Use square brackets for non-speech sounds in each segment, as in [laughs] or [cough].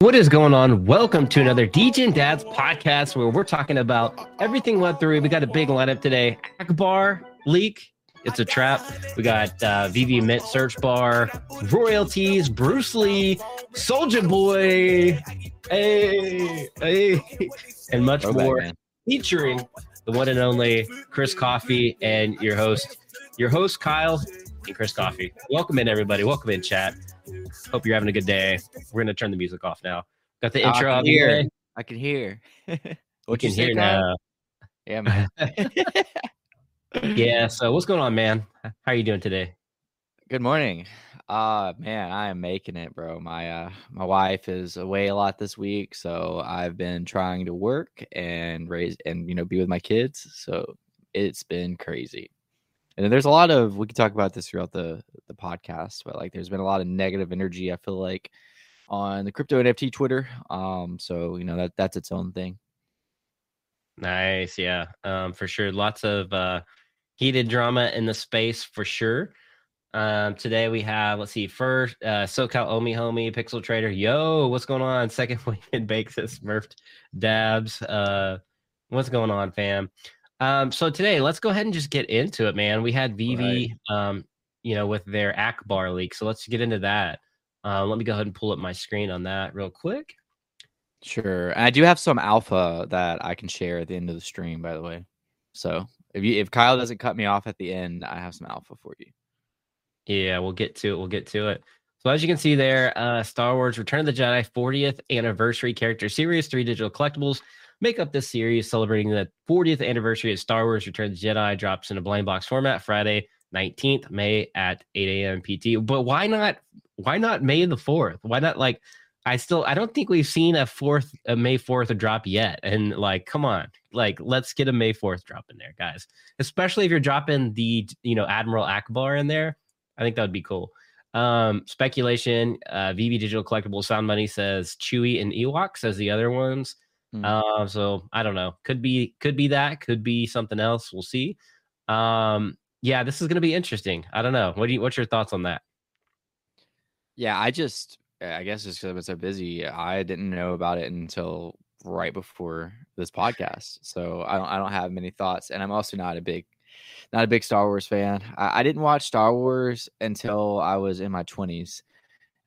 What is going on? Welcome to another DJ and Dad's podcast where we're talking about everything went through. We got a big lineup today. Ackbar leak. It's a trap. We got uh, VeVe Mint Search Bar, royalties, Bruce Lee, Soldier Boy, hey, hey, and much Throwback, more. man. Featuring the one and only Chris Coffee and your host, your host Kyle and Chris Coffee. Welcome in, everybody. Welcome in, chat. Hope you're having a good day. We're gonna turn the music off now. Got the I intro can out of hear. I can hear. [laughs] What you say hear now. Yeah, man. [laughs] [laughs] Yeah. So what's going on, man? How are you doing today? Good morning. Uh man, I am making it, bro. My uh my wife is away a lot this week, so I've been trying to work and raise and you know be with my kids. So it's been crazy. And there's a lot of we could talk about this throughout the the podcast, but like there's been a lot of negative energy, I feel like, on the crypto NFT Twitter. Um, so you know that that's its own thing. Nice. Yeah. Um, for sure. Lots of uh heated drama in the space for sure. Um, today we have, let's see, first uh SoCal Omi Homie, Pixel Trader. Yo, what's going on? [laughs] Second weekend bakes at Smurfed Dabs. Uh what's going on, fam? Um, so today let's go ahead and just get into it, man. We had VeVe um, you know, with their Ackbar leak. So let's get into that. Uh, let me go ahead and pull up my screen on that real quick. Sure. And I do have some alpha that I can share at the end of the stream, by the way. So if you if Kyle doesn't cut me off at the end, I have some alpha for you. Yeah, we'll get to it. We'll get to it. So as you can see there, uh, Star Wars Return of the Jedi 40th anniversary character series, three digital collectibles make up this series celebrating the 40th anniversary of Star Wars Return of the Jedi drops in a blind box format Friday 19th May at 8 a.m. PT. But why not why not May the 4th? Why not like I still I don't think we've seen a fourth a May 4th drop yet. And like, come on, like let's get a May 4th drop in there, guys. Especially if you're dropping the you know Admiral Ackbar in there. I think that would be cool. Um, speculation, uh, VeVe Digital Collectibles Sound Money says Chewy and Ewok says the other ones. Hmm. Uh, so I don't know. Could be could be that, could be something else. We'll see. Um, yeah, this is gonna be interesting. I don't know. What do you what's your thoughts on that? Yeah, I just I guess just because I've been so busy, I didn't know about it until right before this podcast. So I don't I don't have many thoughts. And I'm also not a big not a big Star Wars fan. I, I didn't watch Star Wars until I was in my twenties.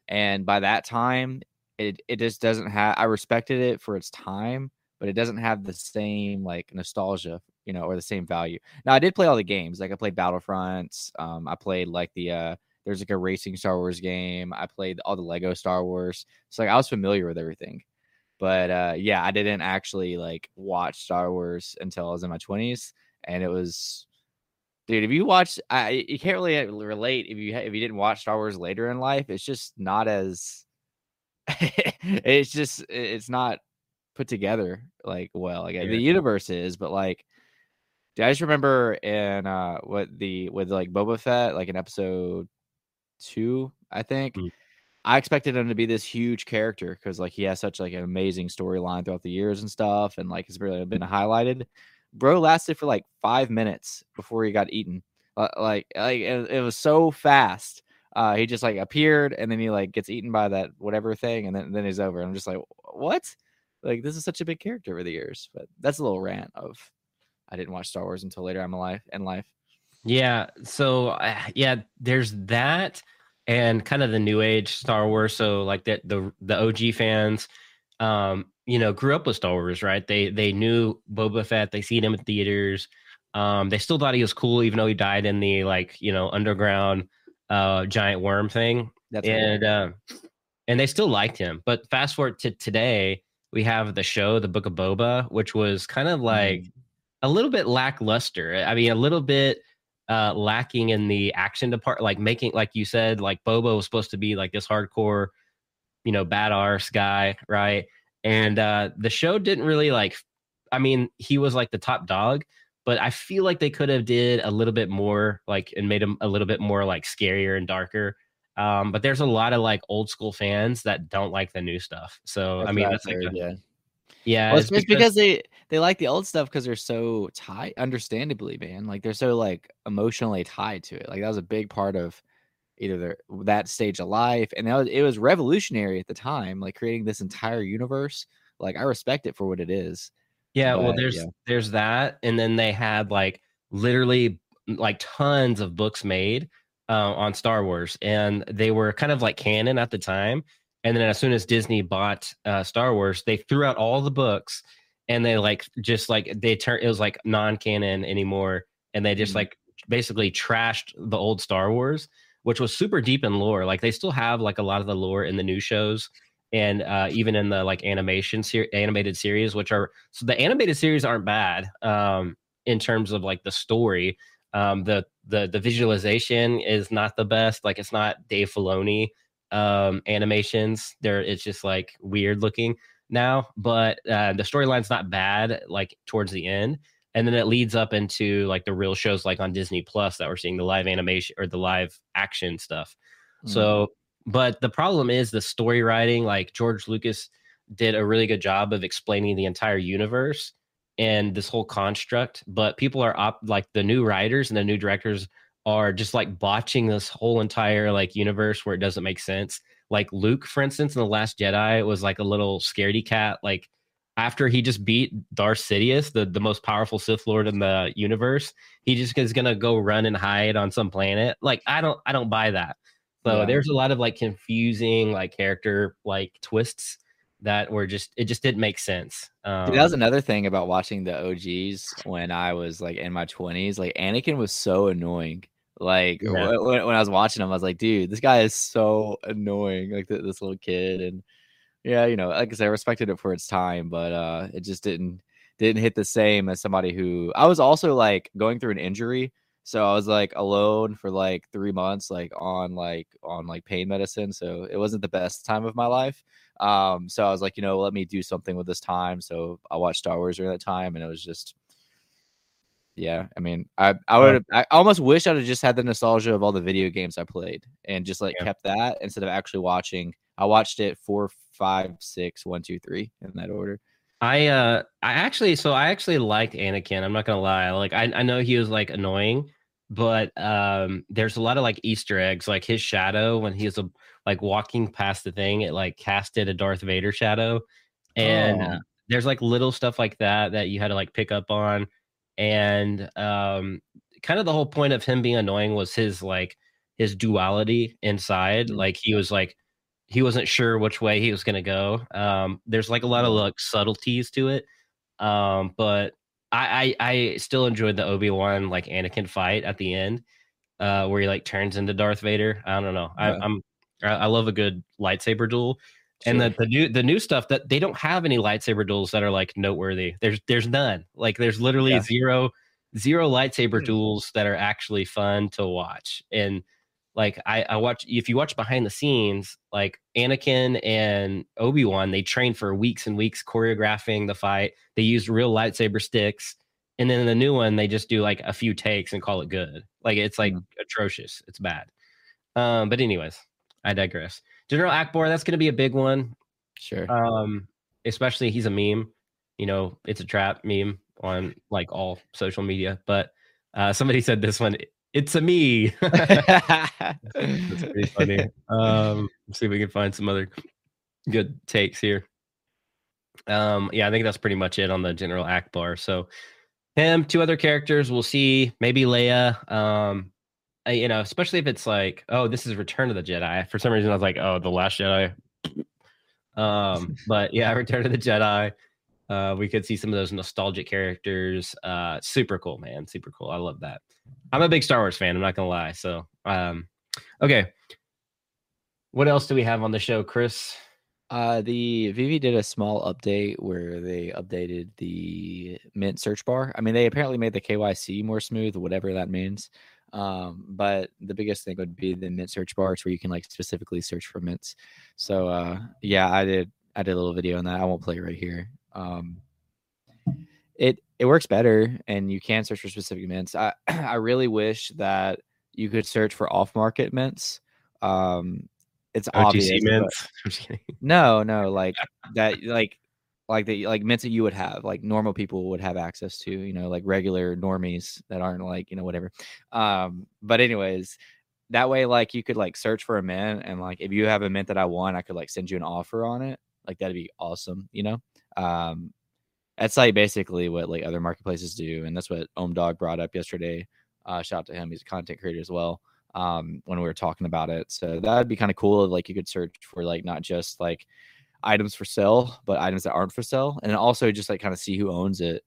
And by that time, it it just doesn't have I respected it for its time, but it doesn't have the same like nostalgia, you know, or the same value. Now I did play all the games. Like I played Battlefronts. Um, I played like the uh there's like a racing Star Wars game. I played all the Lego Star Wars. So like I was familiar with everything. But uh yeah, I didn't actually like watch Star Wars until I was in my 20s and it was dude, if you watch I you can't really uh, relate if you if you didn't watch Star Wars later in life, it's just not as [laughs] it's just it's not put together like well. Like Yeah. the universe is, but like do I just remember in uh what the with like Boba Fett, like in episode two, I think. Mm. I expected him to be this huge character because like he has such like an amazing storyline throughout the years and stuff, and like it's really been [laughs] highlighted. Bro lasted for like five minutes before he got eaten. Like like it, it was so fast. Uh, he just like appeared and then he like gets eaten by that whatever thing, and then then he's over. I'm just like, what? Like this is such a big character over the years, but that's a little rant of I didn't watch Star Wars until later in my life in life. Yeah. So uh, yeah, there's that and kind of the new age Star Wars. So like that the the OG fans, um, you know, grew up with Star Wars, right? They they knew Boba Fett. They seen him in theaters. Um, they still thought he was cool, even though he died in the like you know underground uh giant worm thing. That's and um, and they still liked him. But fast forward to today, we have the show, the Book of Boba, which was kind of like a little bit lackluster. I mean, a little bit uh lacking in the action department, like making, like you said, like Boba was supposed to be like this hardcore, you know, bad arse guy, right? And uh the show didn't really like. I mean, he was like the top dog, but I feel like they could have did a little bit more, like, and made them a little bit more like scarier and darker. Um, but there's a lot of like old school fans that don't like the new stuff. So I mean, that's like a- yeah. yeah, Well, it's, it's because they they like the old stuff because they're so tied. Understandably, man, like they're so like emotionally tied to it. Like that was a big part of either their, that stage of life, and that was, it was revolutionary at the time, like creating this entire universe. Like I respect it for what it is. Yeah, well, there's yeah. there's that, and then they had like literally like tons of books made uh, on Star Wars, and they were kind of like canon at the time. And then as soon as Disney bought uh, Star Wars, they threw out all the books, and they like just like they turned it was like non-canon anymore, and they just Mhm. like basically trashed the old Star Wars, which was super deep in lore. Like they still have like a lot of the lore in the new shows. And uh, even in the like animation ser- animated series, which are so the animated series aren't bad um, in terms of like the story. Um, the the the visualization is not the best. Like it's not Dave Filoni um, animations. There, it's just like weird looking now. But uh, the storyline's not bad. Like towards the end, and then it leads up into like the real shows like on Disney Plus that we're seeing the live animation or the live action stuff. Mm. So, but the problem is the story writing. Like George Lucas did a really good job of explaining the entire universe and this whole construct. But people are op- like the new writers and the new directors are just like botching this whole entire like universe where it doesn't make sense. Like Luke, for instance, in the Last Jedi was like a little scaredy cat. Like after he just beat Darth Sidious, the the most powerful Sith Lord in the universe, he just is gonna go run and hide on some planet. Like I don't I don't buy that. So Yeah. there's a lot of like confusing like character like twists that were just it just didn't make sense. Um, Dude, that was another thing about watching the OGs when I was like in my 20s. Like Anakin was so annoying. Like Yeah. when, when I was watching him, I was like, dude, this guy is so annoying. Like th- this little kid, and yeah, you know, like I said, I respected it for its time, but uh, it just didn't didn't hit the same as somebody who I was also like going through an injury, so I was like alone for like three months, like on like on like pain medicine. So it wasn't the best time of my life. Um, so I was like, you know, let me do something with this time. So I watched Star Wars during that time, and it was just, yeah. I mean, I I would I almost wish I'd have just had the nostalgia of all the video games I played and just like Yeah. kept that instead of actually watching. I watched it four, five, six, one, two, three in that order. I uh I actually so I actually liked Anakin. I'm not gonna lie. Like I, I know he was like annoying, but um there's a lot of like Easter eggs, like his shadow when he was a, like walking past the thing, it like casted a Darth Vader shadow. And Oh. uh, there's like little stuff like that that you had to like pick up on. And um kind of the whole point of him being annoying was his like his duality inside. Mhm. Like he was like he wasn't sure which way he was going to go. Um, there's like a lot of like subtleties to it. Um, but I, I, I still enjoyed the Obi Wan like Anakin fight at the end, uh, where he like turns into Darth Vader. I don't know. I, Yeah. I'm I I love a good lightsaber duel. And the, the new the new stuff that they don't have any lightsaber duels that are like noteworthy. There's there's none. Like there's literally Yeah. zero zero lightsaber Hmm. duels that are actually fun to watch. And like I, I watch if you watch behind the scenes, like Anakin and Obi Wan, they trained for weeks and weeks choreographing the fight. They used real lightsaber sticks, and then in the new one, they just do like a few takes and call it good. Like it's like Mhm. atrocious. It's bad. Um, but anyways, I digress. General Ackbar, that's going to be a big one. Sure. Um, especially he's a meme. You know, it's a trap meme on like all social media. But uh, somebody said this one. It's a me. [laughs] That's pretty funny. [laughs] Um, see if we can find some other good takes here. Um, yeah, I think that's pretty much it on the General Ackbar. So him, two other characters, we'll see. Maybe Leia. Um, uh, you know, especially if it's like, oh, this is Return of the Jedi. For some reason, I was like, oh, the Last Jedi. Um, but yeah, [laughs] Return of the Jedi. Uh, we could see some of those nostalgic characters. Uh, super cool, man. Super cool. I love that. I'm a big Star Wars fan. I'm not gonna lie. So, um, okay. What else do we have on the show, Chris? Uh, the VeVe did a small update where they updated the Mint search bar. I mean, they apparently made the KYC more smooth, whatever that means. Um, but the biggest thing would be the Mint search bar, it's where you can like specifically search for mints. So, uh, yeah, I did. I did a little video on that. I won't play right here. Um, it it works better, and you can search for specific mints. I [clears throat] I really wish that you could search for off market mints. Um, it's obvious. OTC but- mints. [laughs] I'm just kidding. no, no, like that, like, like the like mints that you would have, like normal people would have access to, you know, like regular normies that aren't like you know whatever. Um, but anyways, that way, like you could like search for a mint, and like if you have a mint that I want, I could like send you an offer on it. Like that'd be awesome, you know. Um, that's like basically what like other marketplaces do, and that's what Ohm Dog brought up yesterday. Uh, shout out to him; he's a content creator as well. Um, when we were talking about it, so that'd be kind of cool. Like you could search for like not just like items for sale, but items that aren't for sale, and also just like kind of see who owns it.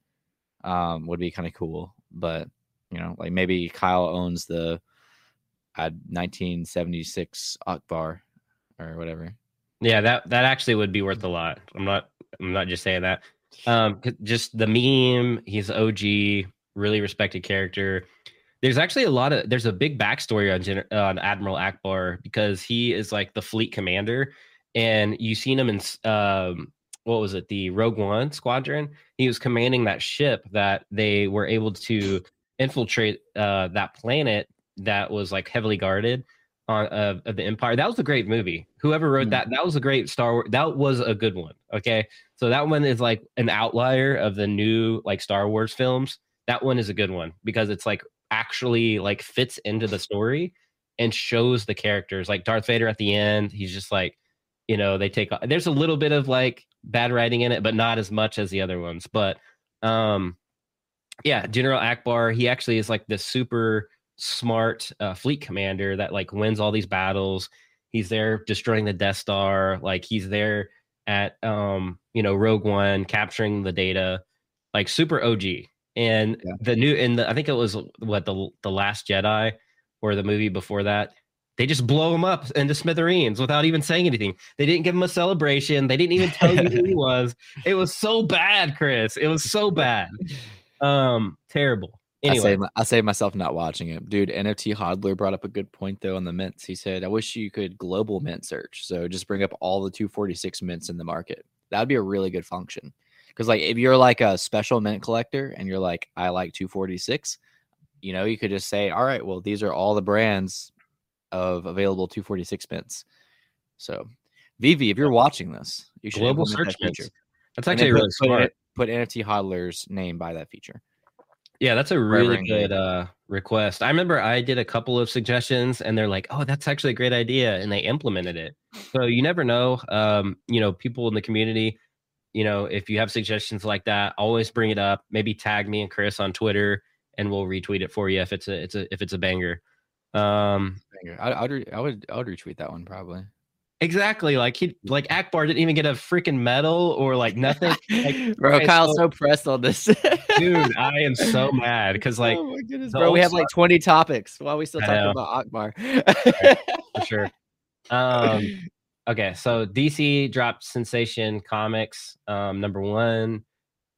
Um, would be kind of cool, but you know, like maybe Kyle owns the uh, 1976 Ackbar or whatever. Yeah, that that actually would be worth a lot. I'm not I'm not just saying that. Um, just the meme. He's OG, really respected character. There's actually a lot of there's a big backstory on Gen- on Admiral Ackbar because he is like the fleet commander, and you've seen him in um what was it the Rogue One squadron? He was commanding that ship that they were able to infiltrate uh, that planet that was like heavily guarded on uh, of the Empire. That was a great movie. Whoever wrote mm-hmm. that, that was a great Star Wars. That was a good one. Okay, so that one is like an outlier of the new like Star Wars films. That one is a good one because it's like actually like fits into the story and shows the characters. Like Darth Vader at the end, he's just like, you know, they take. There's a little bit of like bad writing in it, but not as much as the other ones. But um, yeah, General Ackbar, he actually is like the super smart uh, fleet commander that like wins all these battles. He's there destroying the Death Star. Like he's there at um, you know, Rogue One capturing the data. Like super OG. And yeah. the new in the I think it was what the the last Jedi or the movie before that. They just blow him up into smithereens without even saying anything. They didn't give him a celebration. They didn't even tell you who he [laughs] was. It was so bad, Chris. It was so [laughs] bad. Um, terrible. Anyway, I say, I myself not watching it, dude. NFT Hodler brought up a good point though on the mints. He said, "I wish you could global mint search, so just bring up all the 246 mints in the market. That would be a really good function." Because like if you're like a special mint collector and you're like, I like 246, you know, you could just say, all right, well, these are all the brands of available 246 mints. So, VeVe, if you're watching this, you should global search that feature. That's actually really put, smart. Put, put NFT hodler's name by that feature. Yeah, that's a really good uh, request. I remember I did a couple of suggestions, and they're like, "Oh, that's actually a great idea," and they implemented it. So you never know. Um, you know, people in the community. You know, if you have suggestions like that, always bring it up. Maybe tag me and Chris on Twitter, and we'll retweet it for you if it's a it's a if it's a banger. Um. I, I would I would I would retweet that one probably. Exactly. Like he like Ackbar didn't even get a freaking medal or like nothing. Like, [laughs] bro, okay, Kyle's so, so, pressed on this. dude, [laughs] I am so mad because like oh my goodness, bro, we have like 20 topics while we still talking about Ackbar. right, for [laughs] sure. Um okay, so DC dropped Sensation Comics, um, number one,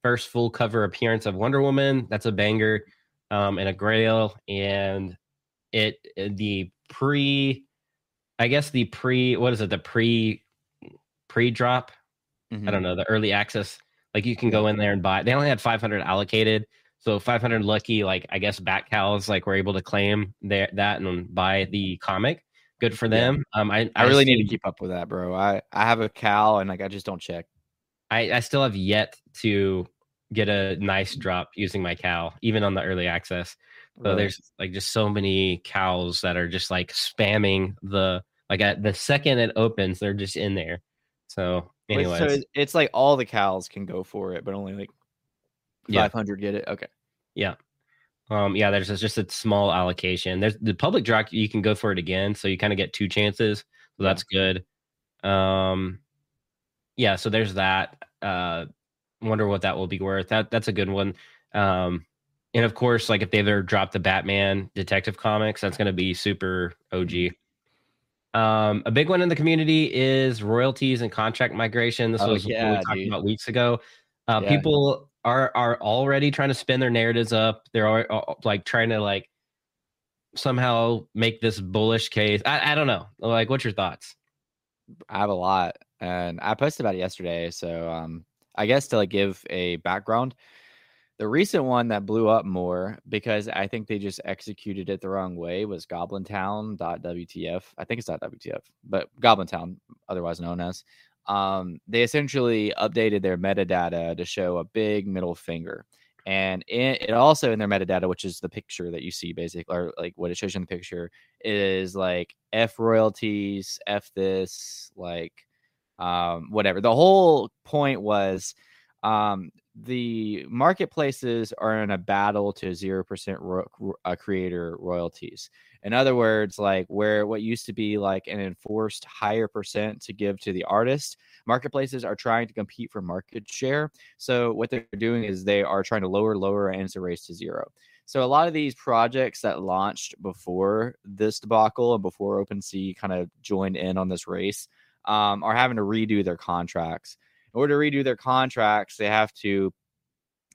first full cover appearance of Wonder Woman. That's a banger, um, and a grail, and it the pre I guess the pre what is it? The pre pre drop mm-hmm. I don't mm-hmm. know the early access like you can go in there and buy they only had 500 allocated. So 500 lucky like I guess Bat Cowls like were able to claim their, that and buy the comic. Good for them. Yeah. um I I, I really see, need to keep up with that bro. I I have a cow and like I just don't check. I I still have yet to get a nice drop using my cow even on the early access so right. there's like just so many cows that are just like spamming the like at the second it opens, they're just in there. So anyway, so it's like all the cows can go for it, but only like 500 yeah. get it. Okay. Yeah. Um, yeah, there's just a small allocation. There's the public drop, you can go for it again, so you kind of get two chances. So that's good. Um, yeah, so there's that. Uh, wonder what that will be worth. That that's a good one. Um, and of course, like if they ever drop the Batman Detective Comics, that's going to be super OG. Um, a big one in the community is royalties and contract migration. This oh, was yeah, what we talked dude. about weeks ago. Uh, yeah. People are are already trying to spin their narratives up. They're all, all, like trying to like somehow make this bullish case. I, I don't know. Like, what's your thoughts? I have a lot, and I posted about it yesterday. So, um, I guess to like give a background, the recent one that blew up more because I think they just executed it the wrong way was Goblin Town.wtf. I think it's not .wtf, but Goblin Town, otherwise known as. Um, they essentially updated their metadata to show a big middle finger. And in, it also in their metadata, which is the picture that you see, basically, or like what it shows you in the picture, is like F royalties, F this, like um, whatever. The whole point was um, the marketplaces are in a battle to 0% ro- uh, creator royalties. In other words, like where what used to be like an enforced higher percent to give to the artist, marketplaces are trying to compete for market share. So what they're doing is they are trying to lower, lower, and it's a race to zero. So a lot of these projects that launched before this debacle and before OpenSea kind of joined in on this race um, are having to redo their contracts. In order to redo their contracts, they have to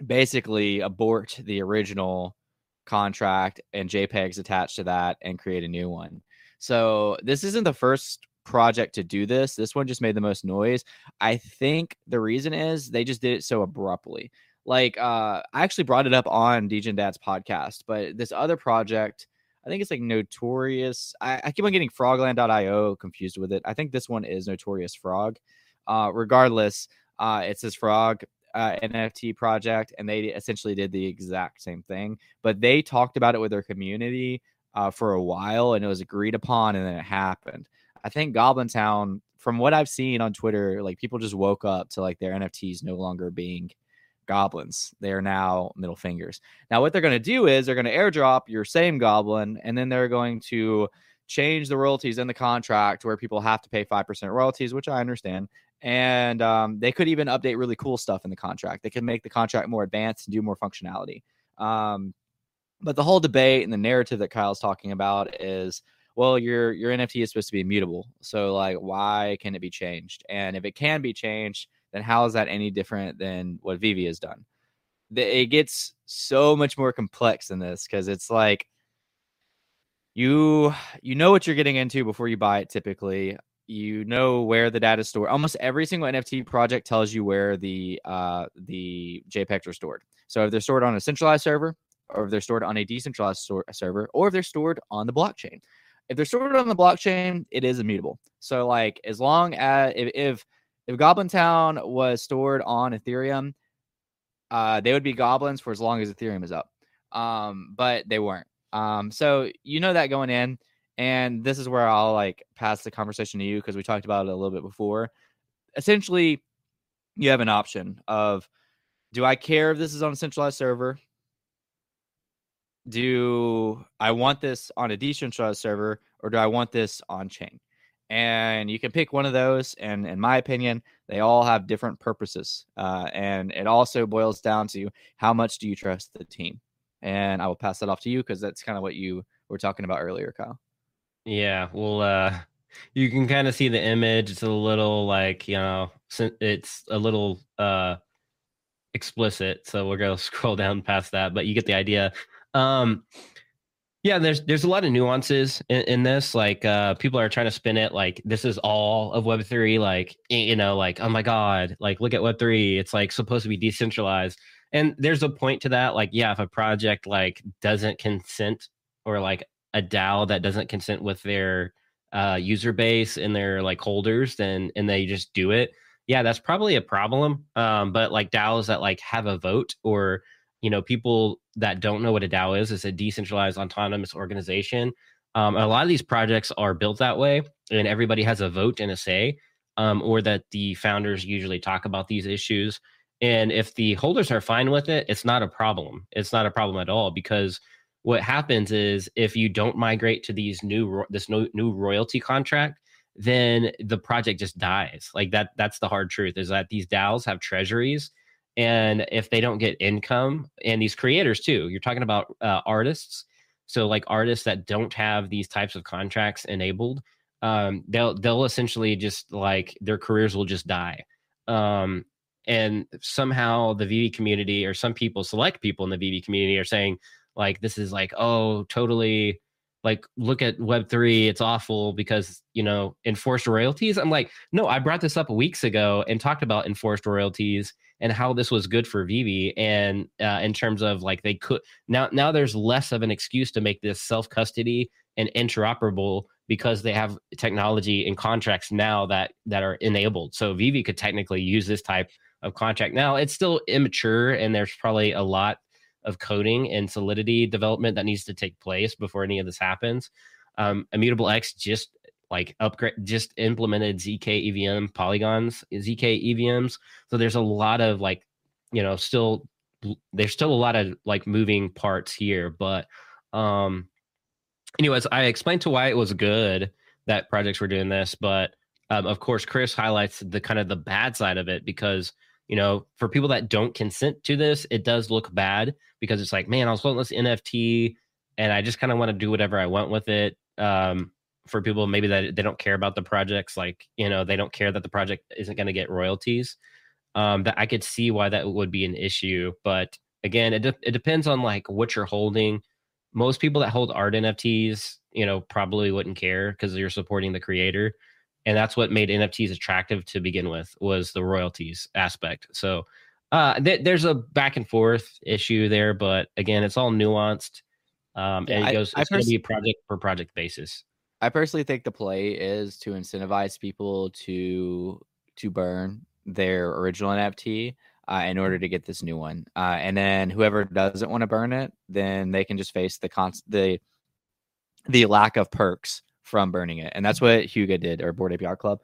basically abort the original contract and JPEGs attached to that and create a new one. So this isn't the first project to do this. This one just made the most noise. I think the reason is they just did it so abruptly. Like uh I actually brought it up on DJ Dad's podcast, but this other project, I think it's like Notorious. I, I keep on getting frogland.io confused with it. I think this one is Notorious Frog. Uh regardless, uh it says frog uh, NFT project, and they essentially did the exact same thing. But they talked about it with their community uh, for a while, and it was agreed upon, and then it happened. I think Goblin Town, from what I've seen on Twitter, like people just woke up to like their NFTs no longer being goblins. They are now middle fingers. Now, what they're going to do is they're going to airdrop your same goblin, and then they're going to change the royalties in the contract where people have to pay 5% royalties, which I understand and um, they could even update really cool stuff in the contract. They could make the contract more advanced and do more functionality. Um, but the whole debate and the narrative that Kyle's talking about is, well, your your NFT is supposed to be immutable. So like, why can it be changed? And if it can be changed, then how is that any different than what VeVe has done? It gets so much more complex than this because it's like you you know what you're getting into before you buy it typically you know where the data is stored. Almost every single NFT project tells you where the uh, the JPEGs are stored. So if they're stored on a centralized server, or if they're stored on a decentralized server, or if they're stored on the blockchain. If they're stored on the blockchain, it is immutable. So like as long as if if, if Goblin Town was stored on Ethereum, uh, they would be goblins for as long as Ethereum is up. Um, but they weren't. Um, so you know that going in. And this is where I'll like pass the conversation to you because we talked about it a little bit before. Essentially, you have an option of do I care if this is on a centralized server? Do I want this on a decentralized server or do I want this on chain? And you can pick one of those. And in my opinion, they all have different purposes. Uh, and it also boils down to how much do you trust the team? And I will pass that off to you because that's kind of what you were talking about earlier, Kyle. Yeah, well, uh, you can kind of see the image. It's a little like you know, it's a little uh explicit. So we're gonna [laughs] scroll down past that, but you get the idea. Um, yeah, there's there's a lot of nuances in, in this. Like uh, people are trying to spin it like this is all of Web three. Like you know, like oh my god, like look at Web three. It's like supposed to be decentralized. And there's a point to that. Like yeah, if a project like doesn't consent or like a DAO that doesn't consent with their uh, user base and their like holders, then and they just do it. Yeah, that's probably a problem. Um, but like DAOs that like have a vote or you know people that don't know what a DAO is, it's a decentralized autonomous organization. Um, a lot of these projects are built that way, and everybody has a vote and a say, um, or that the founders usually talk about these issues. And if the holders are fine with it, it's not a problem. It's not a problem at all because what happens is if you don't migrate to these new this new, royalty contract then the project just dies. Like that that's the hard truth is that these DAOs have treasuries and if they don't get income and these creators too you're talking about uh, artists. So like artists that don't have these types of contracts enabled um, they'll they'll essentially just like their careers will just die. Um, and somehow the VeVe community or some people select people in the VeVe community are saying like this is like oh totally like look at web3 it's awful because you know enforced royalties i'm like no i brought this up weeks ago and talked about enforced royalties and how this was good for VeVe and uh, in terms of like they could now now there's less of an excuse to make this self custody and interoperable because they have technology and contracts now that that are enabled. So VeVe could technically use this type of contract. Now it's still immature, and there's probably a lot of coding and solidity development that needs to take place before any of this happens. Um, Immutable X just like upgrade just implemented zkEVM polygons zkEVMs so there's a lot of like you know still there's still a lot of like moving parts here but um anyways i explained to why it was good that projects were doing this but um, of course chris highlights the kind of the bad side of it because you know for people that don't consent to this it does look bad because it's like man i was holding this nft and i just kind of want to do whatever i want with it. Um for people maybe that they don't care about the projects like you know they don't care that the project isn't going to get royalties um that i could see why that would be an issue but again it, de- it depends on like what you're holding. Most people that hold art nfts you know probably wouldn't care because you're supporting the creator and that's what made nfts attractive to begin with was the royalties aspect. So uh th- there's a back and forth issue there but again it's all nuanced um and it goes I, it's pers- going to be project per project basis. I personally think the play is to incentivize people to to burn their original NFT uh, in order to get this new one, uh, and then whoever doesn't want to burn it, then they can just face the con- the the lack of perks from burning it, and that's what Yuga did or Bored Ape Yacht Club.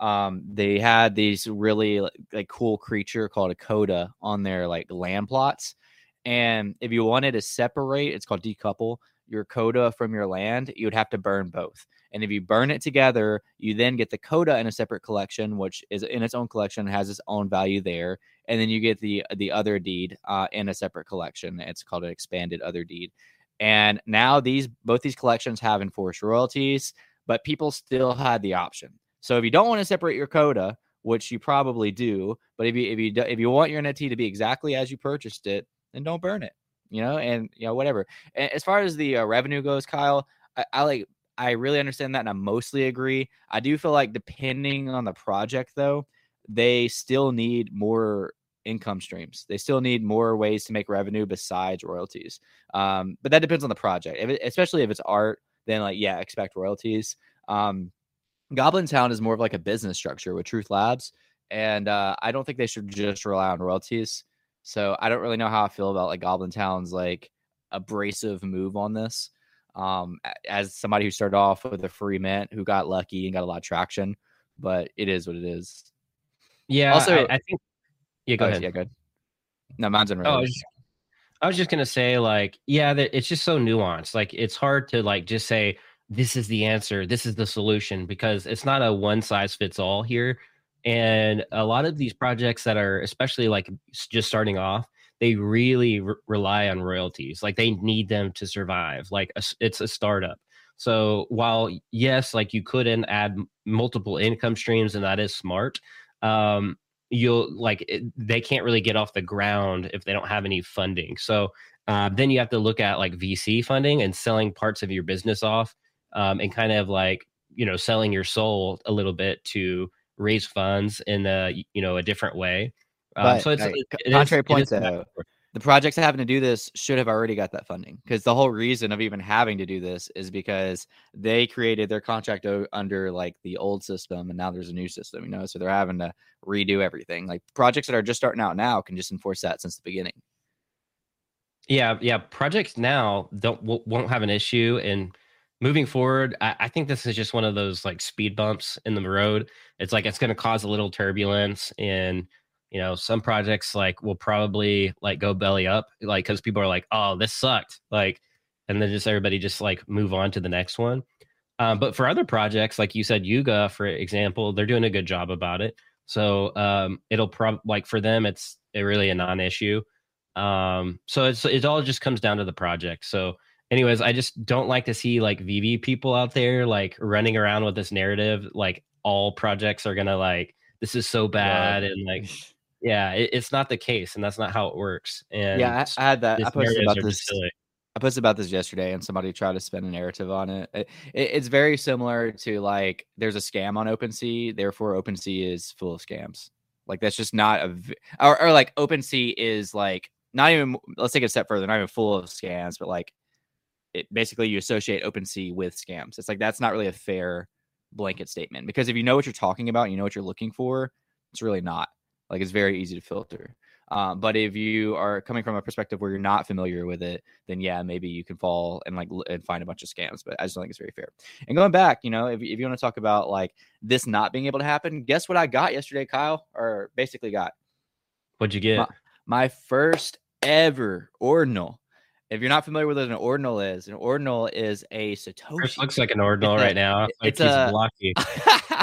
Um, they had these really like cool creature called a Koda on their like land plots, and if you wanted to separate, it's called decouple your Koda from your land, you would have to burn both. And if you burn it together, you then get the Koda in a separate collection, which is in its own collection, has its own value there. And then you get the the other deed uh, in a separate collection. It's called an expanded other deed. And now these both these collections have enforced royalties, but people still had the option. So if you don't want to separate your Koda, which you probably do, but if you if you if you want your NFT to be exactly as you purchased it, then don't burn it you know, and you know whatever. And as far as the uh, revenue goes, Kyle, I, I like I really understand that, and I mostly agree. I do feel like depending on the project, though, they still need more income streams. They still need more ways to make revenue besides royalties. Um, but that depends on the project, if it, especially if it's art. Then, like, yeah, expect royalties. Um, Goblin Town is more of like a business structure with Truth Labs, and uh, I don't think they should just rely on royalties. So I don't really know how I feel about like Goblin Town's like abrasive move on this. Um, as somebody who started off with a free mint who got lucky and got a lot of traction, but it is what it is. Yeah. Also, I, I think. Yeah, go oh, ahead. Yeah, good. No, mine's in red. Oh, I was, just, I was just gonna say, like, yeah, it's just so nuanced. Like, it's hard to like just say this is the answer, this is the solution, because it's not a one size fits all here. And a lot of these projects that are, especially like just starting off, they really re- rely on royalties. Like they need them to survive. Like a, it's a startup. So while yes, like you couldn't add multiple income streams, and that is smart, um, you'll like it, they can't really get off the ground if they don't have any funding. So uh, then you have to look at like VC funding and selling parts of your business off, um, and kind of like you know selling your soul a little bit to raise funds in a you know a different way. Um, so it's it, it contrary is, points. It the projects having to do this should have already got that funding because the whole reason of even having to do this is because they created their contract under like the old system and now there's a new system you know so they're having to redo everything like projects that are just starting out now can just enforce that since the beginning yeah yeah projects now don't won't have an issue and moving forward, I, I, think this is just one of those like speed bumps in the road. It's like it's going to cause a little turbulence, and you know, some projects like will probably like go belly up, like because people are like, "Oh, this sucked," like, and then just everybody just like move on to the next one. Um, but for other projects, like you said, Yuga, for example, they're doing a good job about it. So um, it'll probably like for them, it's really a non-issue. Um, so it's it all just comes down to the project. So anyways, I just don't like to see like VeVe people out there like running around with this narrative like all projects are gonna like this is so bad and like [laughs] yeah, it, it's not the case and that's not how it works. And yeah, I, I had that. I posted about this. I posted about this yesterday, and somebody tried to spin a narrative on it. It, it. It's very similar to like there's a scam on OpenSea, therefore OpenSea is full of scams. Like that's just not a or, or like OpenSea is like not even let's take it a step further, not even full of scams, but like it basically you associate OpenSea with scams. It's like that's not really a fair blanket statement because if you know what you're talking about, and you know what you're looking for, it's really not. Like it's very easy to filter. Um, but if you are coming from a perspective where you're not familiar with it, then yeah, maybe you can fall and like and find a bunch of scams. But I just don't think it's very fair. And going back, you know, if, if you want to talk about like this not being able to happen, guess what I got yesterday, Kyle? Or basically got. What'd you get? My, my first ever ordinal. If you're not familiar with what an ordinal is, an ordinal is a Satoshi. It looks like an ordinal It's right now. Like it's a- blocky. [laughs]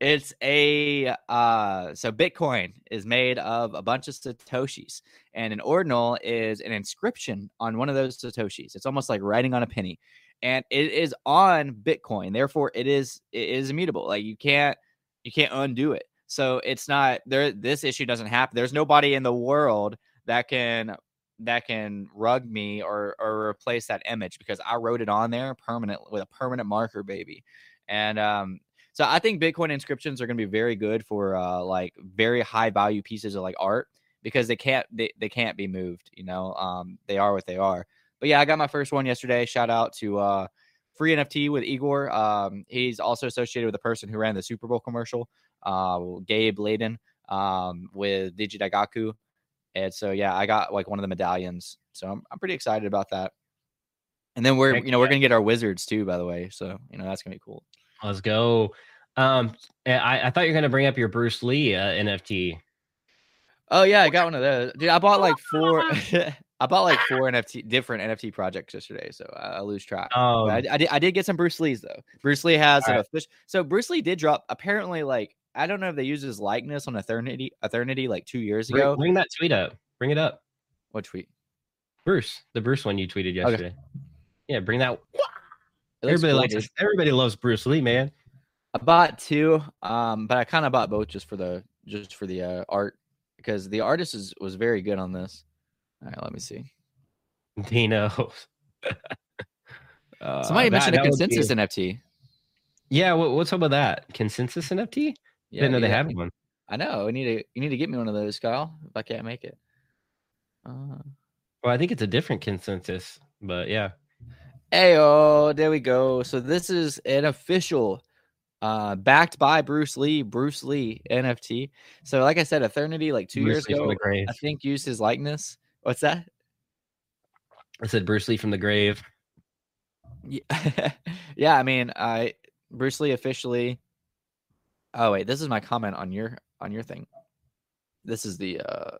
it's a uh so bitcoin is made of a bunch of satoshis and an ordinal is an inscription on one of those satoshis it's almost like writing on a penny and it is on bitcoin therefore it is it is immutable like you can't you can't undo it so it's not there this issue doesn't happen there's nobody in the world that can that can rug me or or replace that image because i wrote it on there permanent with a permanent marker baby and um so I think Bitcoin inscriptions are going to be very good for uh, like very high value pieces of like art because they can't they, they can't be moved. You know, um, they are what they are. But yeah, I got my first one yesterday. Shout out to uh, Free NFT with Igor. Um, he's also associated with the person who ran the Super Bowl commercial, uh, Gabe Leydon, um, with Digidaigaku. And so yeah, I got like one of the medallions. So I'm, I'm pretty excited about that. And then we're you know we're gonna get our wizards too, by the way. So you know that's gonna be cool. Let's go. Um, I, I thought you were gonna bring up your Bruce Lee uh, NFT. Oh yeah, I got one of those. Dude, I bought like four. [laughs] [laughs] I bought like four NFT different NFT projects yesterday, so I, I lose track. Oh, Um, I, I did. I did get some Bruce Lee's though. Bruce Lee has an Alright. official. So Bruce Lee did drop. Apparently, like I don't know if they used his likeness on Ethernity. Ethernity like two years ago. bring that tweet up. Bring it up, What tweet? Bruce. The Bruce one you tweeted yesterday. Yeah, bring that. Everybody cool, likes. dude. Everybody loves Bruce Lee, man. I bought two, um, but I kind of bought both just for the just for the uh, art because the artist is, was very good on this. All right, let me see. Dino. [laughs] Uh, Somebody that- mentioned a that would be- consensus NFT. Yeah, what, what's up with that? Consensus NFT? Yeah, Didn't know they had one. I know. I need to. You need to get me one of those, Kyle. If I can't make it. Uh, Well, I think it's a different consensus, but yeah. Hey, oh, there we go. So this is an official, uh, backed by Bruce Lee, Bruce Lee NFT. So, like I said, Ethernity, like two Bruce years Lee ago. I think used his likeness. What's that? I said Bruce Lee from the grave. Yeah, [laughs] yeah. I mean, I Bruce Lee officially. Oh wait, this is my comment on your on your thing. This is the uh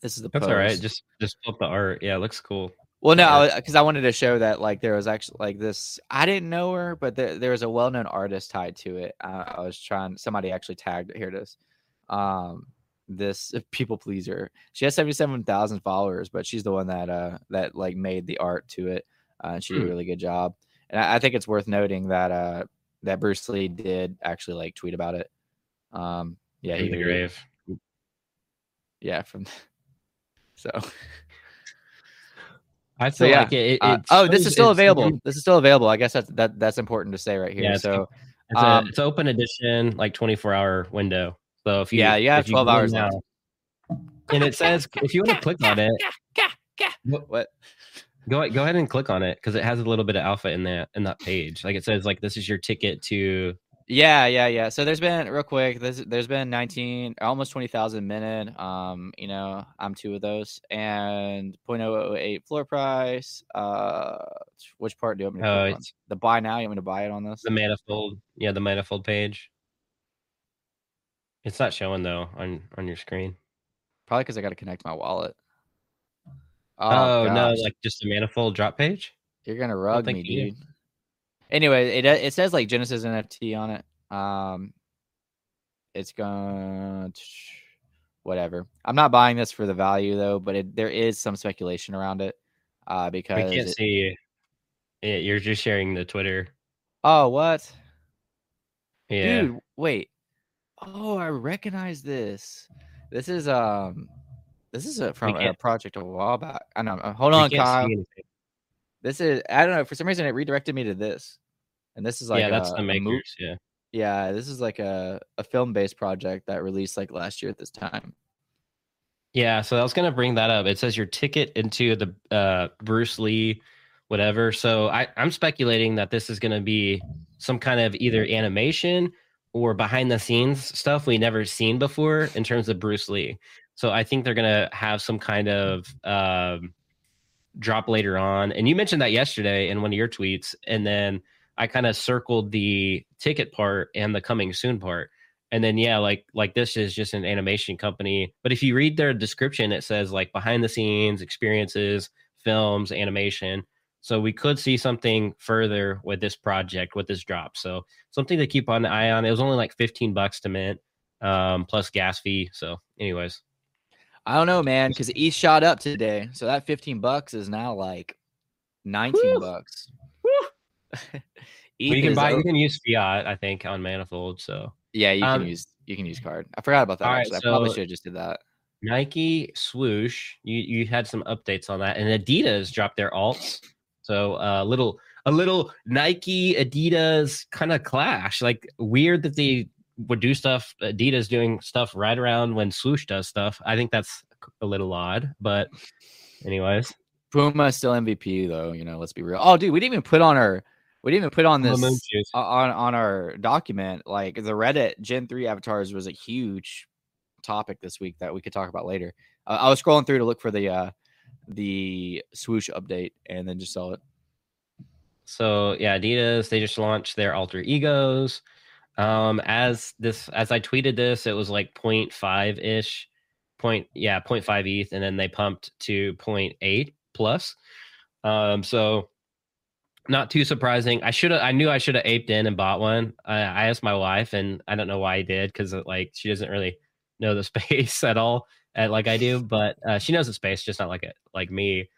this is the That's all right. Just just flip the art. Yeah, it looks cool. Well, no, because I wanted to show that like there was actually like this. I didn't know her, but there, there was a well-known artist tied to it. I, I was trying. Somebody actually tagged. it. Here it is. Um, this [laughs] people pleaser. She has seventy-seven thousand followers, but she's the one that uh that like made the art to it. Uh, and she did a Hmm. really good job. And I, I think it's worth noting that uh that Bruce Lee did actually like tweet about it. Um, yeah, from he the grave. Yeah, from [laughs] so. I So, yeah, like it. it, Uh, oh, this is still available. This is still available. I guess that's that that's important to say right here. Yeah, it's so It's, a, um, it's open edition, like 24 hour window. So if you Yeah, you have if 12 go hours now- and it says if you want to click on it, [laughs] what? Go go ahead and click on it because it has a little bit of alpha in that in that page. Like it says, like this is your ticket to. Yeah, yeah, yeah. So there's been real quick. There's there's been 19, almost 20,000 minute. Um, you know, I'm two of those, and 0.008 floor price. Uh, which part do you want me to Uh, The buy now. You want me to buy it on this? the manifold. Yeah, the manifold page. It's not showing though on on your screen. Probably because I got to connect my wallet. Oh, no, like just a manifold drop page. You're gonna rug me, you dude. Anyway, it it says like Genesis NFT on it. Um, it's going [sniffs] to whatever. I'm not buying this for the value though, but it, there is some speculation around it. Uh, We because can't it- see. It. You're just sharing the Twitter. oh what, Yeah. dude? Wait. Oh, I recognize this. This is um, this is a, from a project a while back. I know. uh, Hold on, Kyle. This is I don't know. For some reason, it redirected me to this, and this is like yeah, that's a- the makers. Yeah. Yeah, this is like a, a film based project that released like last year at this time. Yeah, so I was gonna bring that up. It says your ticket into the uh, Bruce Lee whatever. So I, I'm speculating that this is going to be some kind of either animation or behind the scenes stuff we never seen before in terms of Bruce Lee. So I think they're going to have some kind of um, drop later on. And you mentioned that yesterday in one of your tweets, and then I kind of circled the ticket part and the coming soon part. And then yeah, like like this is just an animation company. But if you read their description, it says like behind the scenes experiences, films, animation. So we could see something further with this project, with this drop. So something to keep an eye on. It was only like 15 bucks to mint, um, plus gas fee. So, anyways. I don't know, man, because E shot up today. So that 15 bucks is now like 19 Woo! bucks. [laughs] well, you can buy, over. you can use fiat, I think, on Manifold. So yeah, you um, can use you can use card. I forgot about that. Right, so I probably should have just did that. Nike swoosh, you you had some updates on that, and Adidas dropped their alts. So a uh, little a little Nike Adidas kind of clash. Like weird that they would do stuff. Adidas doing stuff right around when swoosh does stuff. I think that's a little odd, but anyways. Puma still MVP though. You know, let's be real. Oh, dude, we didn't even put on our we didn't even put on this on on our document. Like the Reddit Gen three avatars was a huge topic this week that we could talk about later. Uh, I was scrolling through to look for the uh the swoosh update and then just saw it. So yeah, Adidas they just launched their alter egos. Um, as this as I tweeted this, it was like 0.5 ish, point yeah 0.5 ETH, and then they pumped to 0.8 plus. Um, so not too surprising. I should have. I knew I should have aped in and bought one. I, I asked my wife, and I don't know why I did because like she doesn't really know the [laughs] space at all at, like I do, but uh, she knows the space, just not like it like me.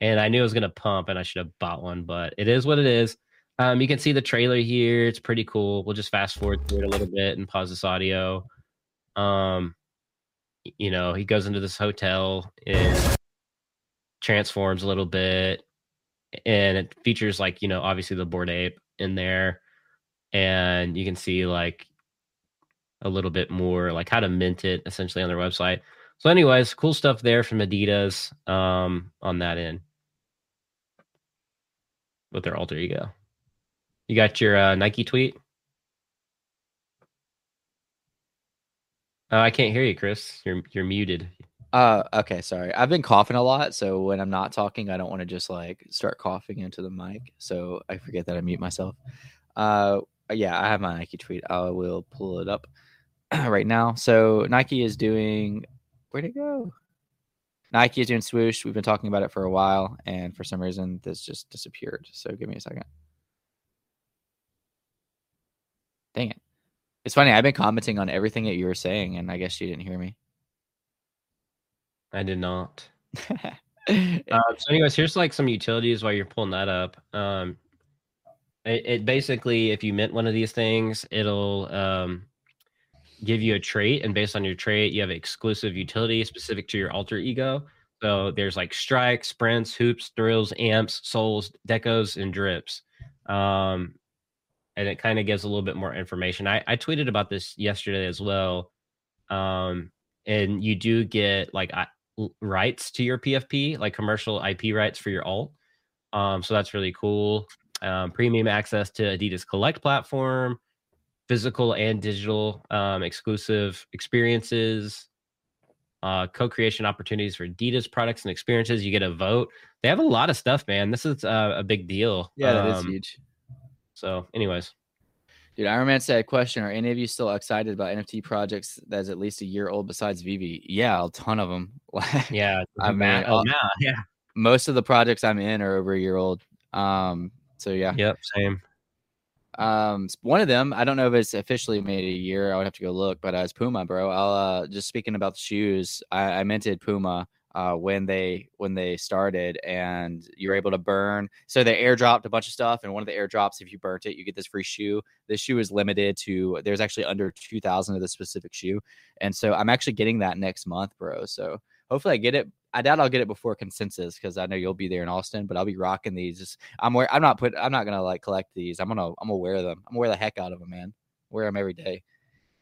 And I knew it was gonna pump, and I should have bought one, but it is what it is. Um, you can see the trailer here; it's pretty cool. We'll just fast forward through it a little bit and pause this audio. Um, you know, he goes into this hotel and transforms a little bit, and it features like you know, obviously the Bored Ape in there, and you can see like a little bit more like how to mint it essentially on their website. So, anyways, cool stuff there from Adidas um, on that end with their alter ego. You got your uh, Nike tweet? Oh, I can't hear you, Chris. You're you're muted. Uh, okay, sorry. I've been coughing a lot, so when I'm not talking, I don't want to just like start coughing into the mic. So I forget that I mute myself. Uh, yeah, I have my Nike tweet. I will pull it up [clears throat] right now. So Nike is doing Where'd it go? Nike is doing swoosh. We've been talking about it for a while, and for some reason, this just disappeared. So give me a second. Dang it. It's funny. I've been commenting on everything that you were saying, and I guess you didn't hear me. I did not. uh, [laughs] so, anyways, here's like some utilities while you're pulling that up. Um, it, it basically, if you mint one of these things, it'll um, give you a trait, and based on your trait, you have exclusive utility specific to your alter ego. So there's like strikes, sprints, hoops, thrills, amps, souls, decos, and drips. Um, and it kind of gives a little bit more information. I, I tweeted about this yesterday as well. Um, and you do get like rights to your PFP, like commercial IP rights for your alt. Um, so that's really cool. Um, premium access to Adidas Collect platform, physical and digital um, exclusive experiences, uh, co-creation opportunities for Adidas products and experiences. You get a vote. They have a lot of stuff, man. This is uh, a big deal. Yeah, that um, is huge. So, anyways. Dude, Iron Man said, question, are any of you still excited about NFT projects that's at least a year old besides VeVe? Yeah, a ton of them. [laughs] yeah. I mean, oh, yeah. Most of the projects I'm in are over a year old. Um, so yeah. Yep, same. Um, one of them, I don't know if it's officially made a year. I would have to go look, but as Puma, bro. I'll uh, just speaking about the shoes. I, I minted Puma uh, when they when they started, and you're able to burn. So they airdropped a bunch of stuff, and one of the airdrops, if you burnt it, you get this free shoe. This shoe is limited to. There's actually under two thousand of this specific shoe, and so I'm actually getting that next month, bro. So hopefully I get it I doubt I'll get it before consensus because I know you'll be there in Austin, but I'll be rocking these. I'm wear, I'm not put I'm not gonna like collect these. I'm gonna I'm gonna wear them. I'm gonna wear the heck out of them, man. Wear them every day.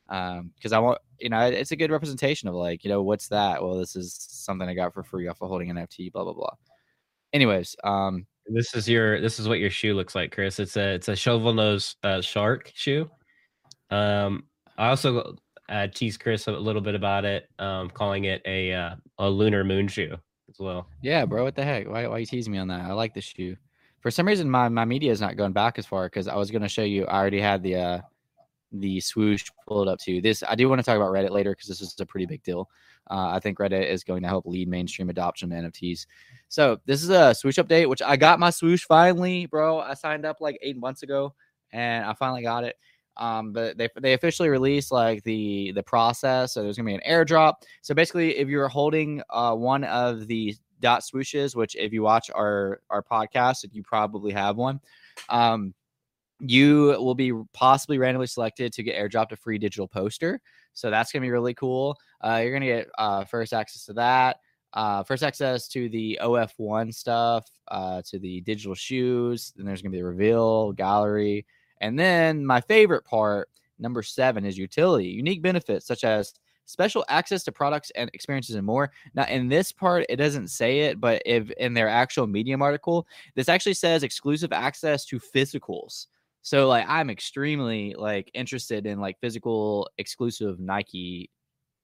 Um, because I want you know it's a good representation of like you know what's that? Well, this is something I got for free off of holding an NFT. Blah blah blah. Anyways, um, This is your this is what your shoe looks like, Chris. It's a it's a shovel nose uh, shark shoe. Um, I also uh, teased Chris a little bit about it, um, calling it a uh, a lunar moon shoe as well. Yeah, bro. What the heck? Why why you teasing me on that? I like the shoe. For some reason, my my media is not going back as far because I was going to show you. I already had the uh the swoosh pulled up to this. I do want to talk about Reddit later because this is a pretty big deal. Uh, I think Reddit is going to help lead mainstream adoption of NFTs. So this is a swoosh update, which I got my swoosh finally, bro. I signed up like eight months ago, and I finally got it. Um, but they they officially released like the the process. So there's gonna be an airdrop. So basically, if you're holding uh, one of the dot swooshes, which if you watch our our podcast, you probably have one. Um, you will be possibly randomly selected to get airdropped a free digital poster. So that's gonna be really cool. Uh, you're gonna get uh, first access to that. Uh, first access to the OF1 stuff, uh, to the digital shoes. Then there's gonna be the reveal gallery, and then my favorite part, number seven, is utility. Unique benefits such as special access to products and experiences and more. Now, in this part, it doesn't say it, but if in their actual Medium article, this actually says exclusive access to physicals. So like I'm extremely like interested in like physical exclusive Nike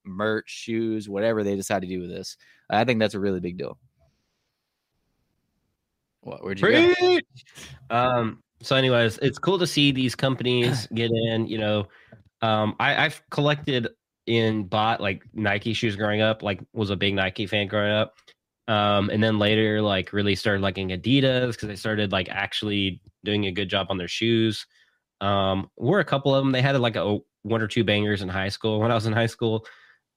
merch, shoes, whatever they decide to do with this. I think that's a really big deal. What where'd you Preach! go? [laughs] Um so anyways, it's cool to see these companies get in, you know. Um I, I've collected in bought like Nike shoes growing up, like was a big Nike fan growing up. Um, and then later, like really started liking Adidas because they started like actually doing a good job on their shoes. Um, were a couple of them. They had like a one or two bangers in high school [laughs] when I was in high school.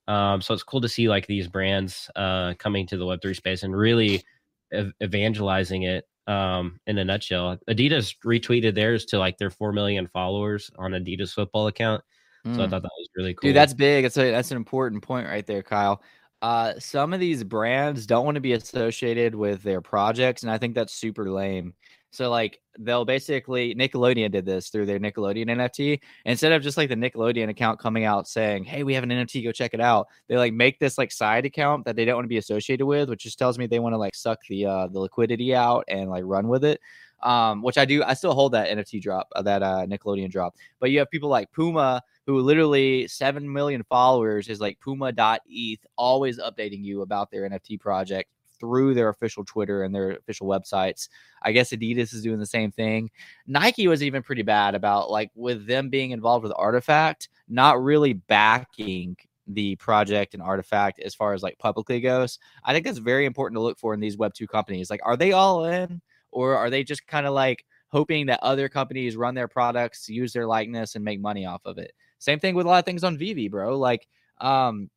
Um, so it's cool to see like these brands uh, coming to the Web three space and really ev- evangelizing it. Um, in a nutshell, Adidas retweeted theirs to like their four million followers on Adidas football account. Mm. So I hmm. thought that was really cool. Dude, that's big. That's a, that's an important point right there, Kyle. Uh, some of these brands don't want to be associated with their projects, and I think that's super lame. So like they'll basically Nickelodeon did this through their Nickelodeon NFT. Instead of just like the Nickelodeon account coming out saying, "Hey, we have an NFT, go check it out," they like make this like side account that they don't want to be associated with, which just tells me they want to like suck the uh the liquidity out and like run with it. Um, which I do. I still hold that NFT drop, uh, that uh Nickelodeon drop. But you have people like Puma who literally 7 million followers is like puma.eth always updating you about their NFT project through their official Twitter and their official websites. I guess Adidas is doing the same thing. Nike was even pretty bad about like with them being involved with RTFKT, not really backing the project and RTFKT as far as like publicly goes. I think that's very important to look for in these Web 2 companies. Like, are they all in or are they just kind of like hoping that other companies run their products, use their likeness, and make money off of it? Same thing with a lot of things on VeVe, bro. Like, um,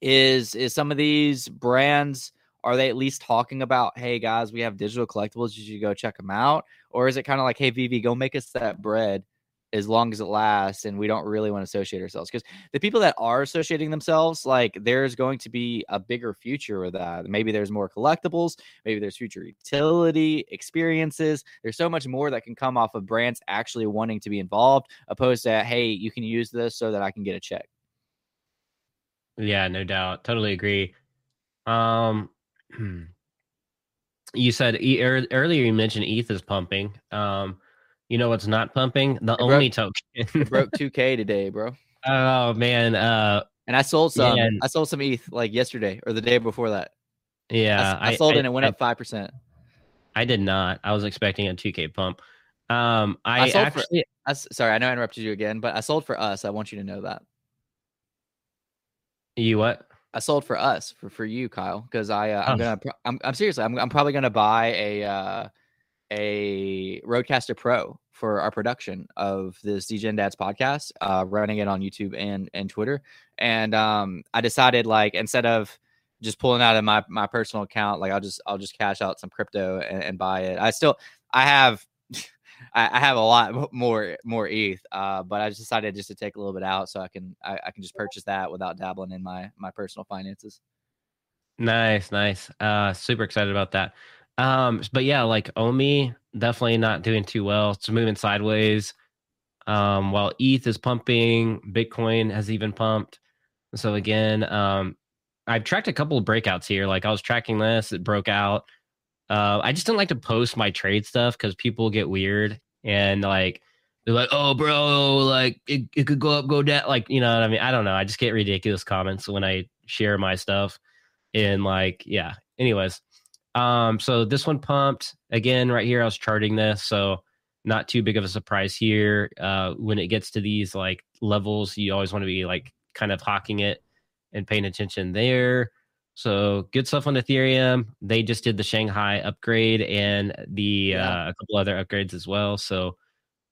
is is some of these brands are they at least talking about, hey guys, we have digital collectibles, you should go check them out? Or is it kind of like, hey VeVe, go make us that bread as long as it lasts and we don't really want to associate ourselves because the people that are associating themselves like there's going to be a bigger future with that. Maybe there's more collectibles maybe there's future utility experiences. There's so much more that can come off of brands actually wanting to be involved opposed to hey you can use this so that i can get a check. Yeah no doubt. Totally agree. Um [clears throat] you said earlier you mentioned ETH is pumping. Um, you know what's not pumping? The it only broke, token broke [laughs] 2K today, bro. Oh man. Uh, and I sold some. Yeah. I sold some ETH like yesterday or the day before that. Yeah, I, I sold I, it and it went I, up five percent. I did not. I was expecting a 2K pump. Um, I, actually. For, I, sorry, I know I interrupted you again, but I sold for us. I want you to know that. You what? I sold for us for for you, Kyle, because I uh, I'm gonna I'm, I'm seriously I'm I'm probably gonna buy a uh, a RodeCaster Pro for our production of this Degen Dads podcast, uh, running it on YouTube and and Twitter. And um, I decided like instead of just pulling out of my my personal account, like I'll just I'll just cash out some crypto and, and buy it. I still I have [laughs] I, have a lot more more ETH, uh, but I decided just to take a little bit out so I can I, I, can just purchase that without dabbling in my my personal finances. Nice, nice. Uh, super excited about that. Um, but yeah, like Omi definitely not doing too well. It's moving sideways. Um, while ETH is pumping, Bitcoin has even pumped. So again, um, I've tracked a couple of breakouts here. Like I was tracking this, it broke out. Uh, I just don't like to post my trade stuff because people get weird and like they're like, "Oh, bro, like it, it could go up, go down." Like you know what I mean? I don't know. I just get ridiculous comments when I share my stuff, and like yeah. Anyways, um, so this one pumped again right here. I was charting this, so not too big of a surprise here. Uh, when it gets to these like levels, you always want to be like kind of hawking it and paying attention there. So good stuff on Ethereum. They just did the Shanghai upgrade and the Yeah. uh, a couple other upgrades as well. So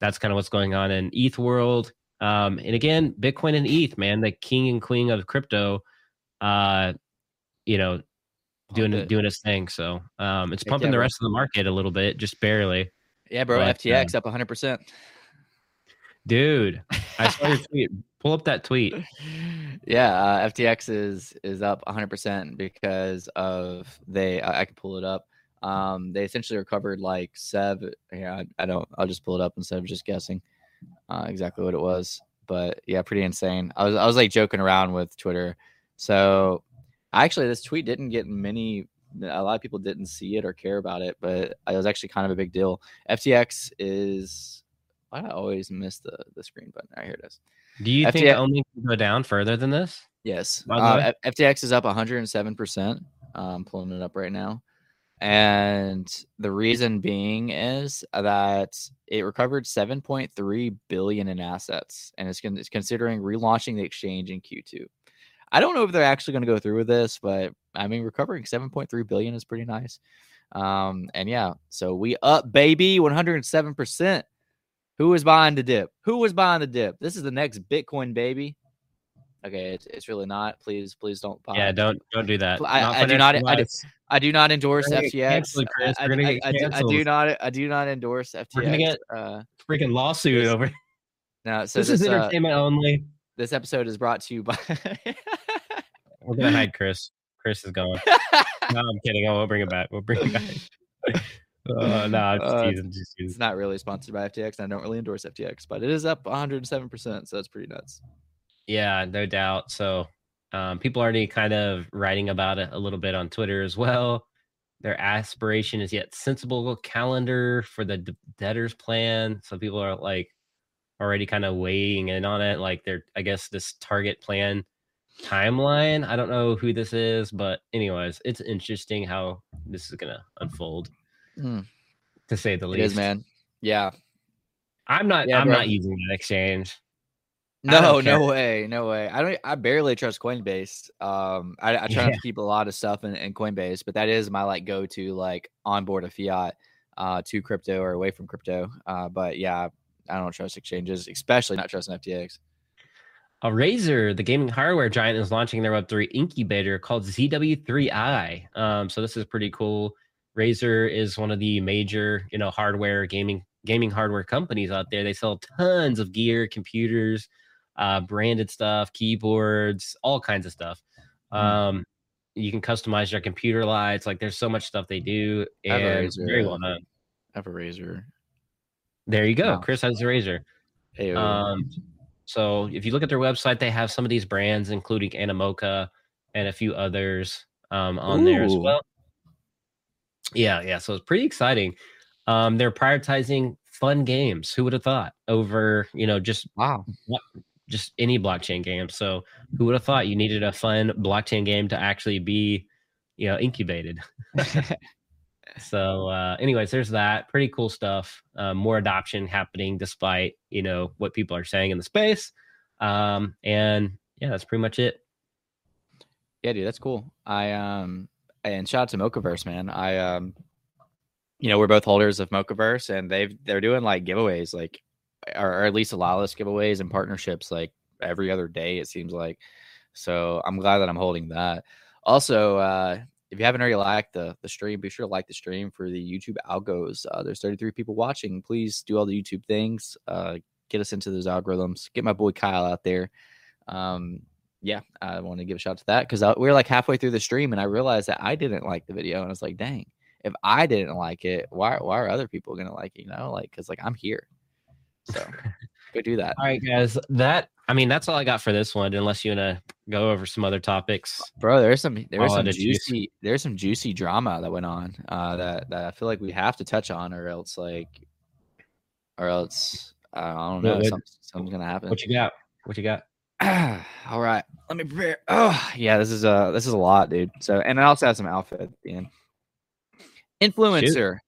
that's kind of what's going on in ETH world. Um, and again, Bitcoin and ETH, man, the king and queen of crypto. Uh, you know, doing it. doing its thing. So um, it's Heck pumping yeah, the bro. rest of the market a little bit, just barely. Yeah, bro. But, FTX up 100. percent Dude, I saw your [laughs] tweet. Pull up that tweet. yeah, uh, FTX is is up 100 percent because of they. I, I can pull it up. Um, they essentially recovered like seven. Yeah, I, I don't. I'll just pull it up instead of just guessing uh, exactly what it was. But yeah, pretty insane. I was I was like joking around with Twitter. So actually, this tweet didn't get many. A lot of people didn't see it or care about it, but it was actually kind of a big deal. FTX is. Why do I always miss the the screen button? All right, here it is. Do you think FTX it only can go down further than this? Yes. Uh, FTX is up 107%. I'm pulling it up right now. And the reason being is that it recovered 7.3 billion in assets and it's, con- it's considering relaunching the exchange in Q2. I don't know if they're actually going to go through with this, but I mean, recovering 7.3 billion is pretty nice. Um, and yeah, so we up, baby, 107%. Who was buying the dip? Who was buying the dip? This is the next Bitcoin, baby. Okay, it's, it's really not. Please, please don't buy. Yeah, don't don't do that. I- I do not- I do- I do not endorse FTX. canceled. I, I- get I do- I do not. I do not endorse FTX. We're gonna get- uh, freaking lawsuit This- over. no, so this, this, is uh, entertainment only. this episode is brought to you by. [laughs] We're gonna hide Chris. Chris is gone. No, I'm [laughs] kidding. I will bring it back. We'll bring it back. [laughs] Uh, no, I'm just Uh, teasing. Just teasing. it's not really sponsored by FTX. and I don't really endorse FTX, but it is up 107. percent So that's pretty nuts. Yeah, no doubt. So um, people are already kind of writing about it a little bit on Twitter as well. Their aspiration is yet sensible calendar for the d- debtors plan. So people are like already kind of weighing in on it. Like they're, I guess, this target plan timeline. I don't know who this is, but anyways, it's interesting how this is gonna unfold, Mm, to say the it least. is, man. Yeah. I'm not. Yeah, I'm bro. not using that exchange. No, no way, no way. I don't. I barely trust Coinbase. Um, I, I try not to keep a lot of stuff in, in Coinbase, but that is my like go to like onboard a fiat uh to crypto or away from crypto. Uh, but yeah, I don't trust exchanges, especially not trusting FTX. A Razer, the gaming hardware giant, is launching their Web3 incubator called ZW3i. Um, so this is pretty cool. Razer is one of the major, you know, hardware gaming gaming hardware companies out there. They sell tons of gear, computers, uh, branded stuff, keyboards, all kinds of stuff. Mhm. Um, you can customize your computer lights. Like, there's so much stuff they do, I have a and Razer, very well done. I have a Razer. There you go. mouse. Chris has a Razer. Hey, Um, so if you look at their website, they have some of these brands, including Animoca and a few others um, on there as well. Yeah, yeah. So it's pretty exciting. Um, they're prioritizing fun games. Who would have thought over you know just wow. just any blockchain game? So who would have thought you needed a fun blockchain game to actually be you know incubated? [laughs] So, uh, anyways, there's that pretty cool stuff. Uh, more adoption happening despite you know what people are saying in the space. Um, and yeah, that's pretty much it. Yeah, dude, that's cool. I um and shout out to Mochaverse, man. I um you know, we're both holders of Mochaverse and they've they're doing like giveaways, like or, or at least allow us giveaways and partnerships like every other day, it seems like. So I'm glad that I'm holding that. Also, uh if you haven't already liked the the stream, be sure to like the stream for the YouTube algos. Uh, there's 33 people watching. Please do all the YouTube things. Uh, get us into those algorithms. Get my boy Kyle out there. Um, yeah, I want to give a shout out to that because we were like halfway through the stream and I realized that I didn't like the video and I was like, dang, if I didn't like it, why why are other people gonna like it? You know, like because like I'm here. So go do that. All right, guys, that I mean, that's all I got for this one. Unless you wanna go over some other topics, bro. There's some there was some of juice. juicy there's some juicy drama that went on uh, that that I feel like we have to touch on, or else like, or else I don't know what- something's gonna happen. what you got? What you got? [clears throat] All right, let me prepare. Oh yeah, this is uh this is a lot, dude. So and I also have some outfit at the end. Influencer,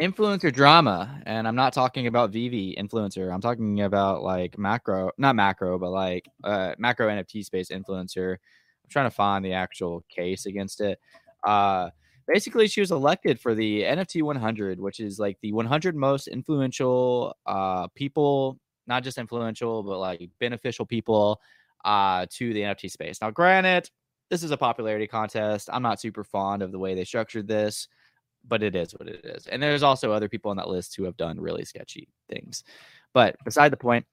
influencer drama, and I'm not talking about VeVe influencer. I'm talking about like macro, not macro, but like uh macro NFT space influencer. I'm trying to find the actual case against it. Uh, basically, she was elected for the NFT 100, which is like the 100 most influential uh people, not just influential, but like beneficial people uh to the NFT space. Now, granted, this is a popularity contest. I'm not super fond of the way they structured this, but it is what it is. And there's also other people on that list who have done really sketchy things. But beside the point,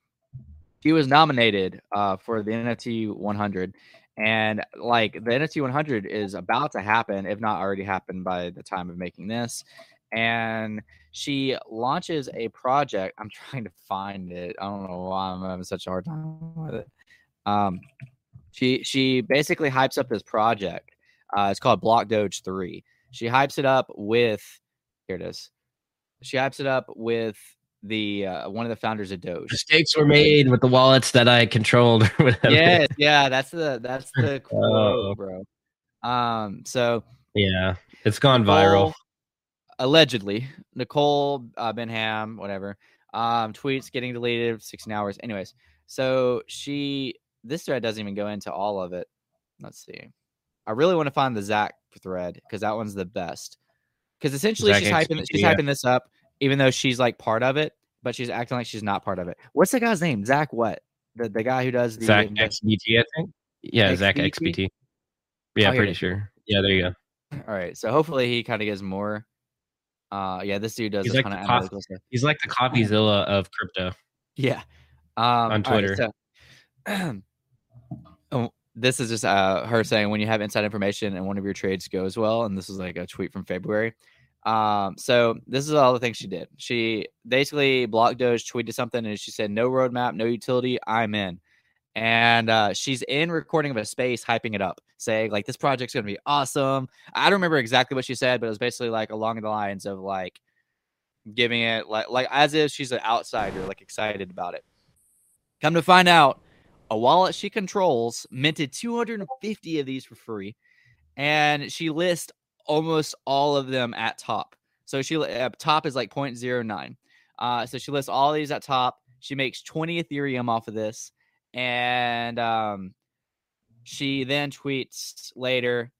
he was nominated uh, for the NFT 100. And like the NFT 100 is about to happen, if not already happened by the time of making this. And she launches a project. I'm [laughs] trying to find it. I don't know why I'm having such a hard time with it. Um, she she basically hypes up this project. Uh, it's called Blocky Doge Three. She hypes it up with here it is. She hypes it up with the uh, one of the founders of Doge. Mistakes were made with the wallets that I controlled. [laughs] or whatever. yes, yeah, that's the that's [laughs] the Oh. bro. Um, so yeah, it's gone viral. Allegedly nicole uh, Behnam whatever um tweets getting deleted 16 hours anyways so she this thread doesn't even go into all of it let's see i really want to find the zach thread because that one's the best because essentially she's hyping she's hyping this up even though she's like part of it but she's acting like she's not part of it what's the guy's name zach what the, the guy who does the Zach XBT, I think. Yeah, Zach XBT? XBT. Yeah, Oh, pretty sure. Yeah, there you go. all right so hopefully he kind of gets more uh yeah this dude does He's a like ton the of cof- analytical stuff He's like the CopyZilla of crypto. [laughs] Yeah. Um, right, Twitter. so- [clears throat] oh, this is just uh, her saying when you have inside information and one of your trades goes well, and this is like a tweet from February. Um, so this is all the things she did. She basically blocked Doge, tweeted something, and she said, "No roadmap, no utility. I'm in." And uh, she's in recording of a space, hyping it up, saying like, "This project's gonna be awesome." I don't remember exactly what she said, but it was basically like along the lines of like giving it like like as if she's an outsider, like excited about it. Come to find out, a wallet she controls minted 250 of these for free, and she lists almost all of them at top. So she uh, top is like 0.09. Uh, so she lists all these at top. She makes 20 Ethereum off of this, and um, she then tweets later.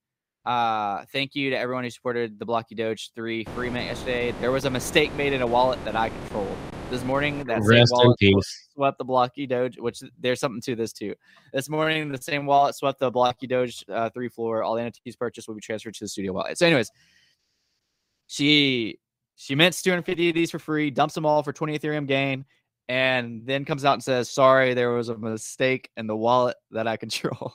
Uh, thank you to everyone who supported the Blocky Doge 3 free mint yesterday. There was a mistake made in a wallet that I controlled. This morning, that same Rest in wallet swept the Blocky Doge, which there's something to this too. This morning, the same wallet swept the Blocky Doge uh, three floor. All the entities purchased will be transferred to the studio wallet. So, anyways, she she mints 250 of these for free, dumps them all for 20 Ethereum gain, and then comes out and says, "Sorry, there was a mistake in the wallet that I [laughs] control."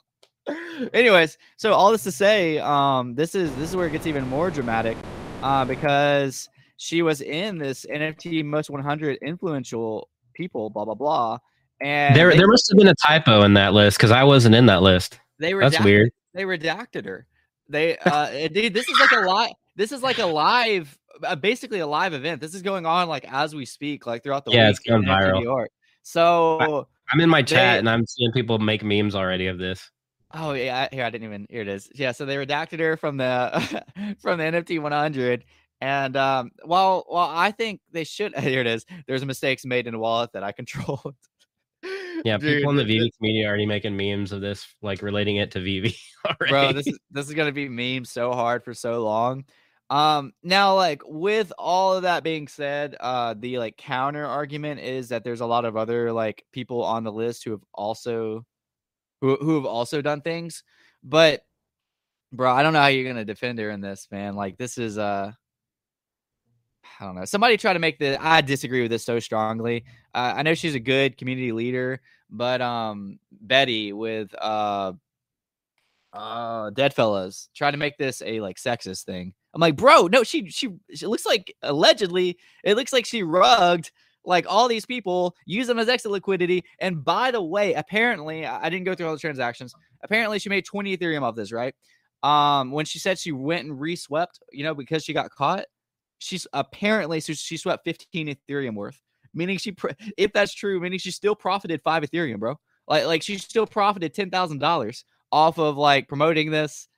anyways, so all this to say, um, this is this is where it gets even more dramatic, uh, because she was in this NFT most 100 influential people, blah blah blah, and There, there must have been a typo in that list because I wasn't in that list. they were That's redacted- weird. They redacted her. They, uh, dude, this is like a live. This is like a live, uh, basically a live event. This is going on like as we speak, like throughout the Yeah, week. it's gone viral. New York. So, I'm in my chat They- and I'm seeing people make memes already of this. oh yeah, here I didn't even. Here it is. Yeah, so they redacted her from the [laughs] from the NFT 100. And um, while while I think they should, [laughs] here it is. There's mistakes made in a wallet that I [laughs] controlled. Yeah, Dude, people in the VeVe community are already making memes of this, like relating it to VeVe [laughs] already. bro this is this is gonna be meme so hard for so long um now like with all of that being said uh the like counter argument is that there's a lot of other like people on the list who have also who, who have also done things but bro i don't know how you're gonna defend her in this man like this is uh I don't know. Somebody try to make the. I disagree with this so strongly. Uh, I know she's a good community leader, but um, Betty with uh, uh, Deadfellaz tried to make this a like sexist thing. I'm like, bro, no, she she she looks like allegedly. It looks like she rugged like all these people use them as exit liquidity. And by the way, apparently, I didn't go through all the transactions. Apparently, she made 20 Ethereum off this, right? Um, when she said she went and reswept, you know, because she got caught, she's apparently so she swept 15 Ethereum worth, meaning she, [laughs] if that's true, meaning she still profited five Ethereum, bro. Like, like she still profited ten thousand dollars off of like promoting this,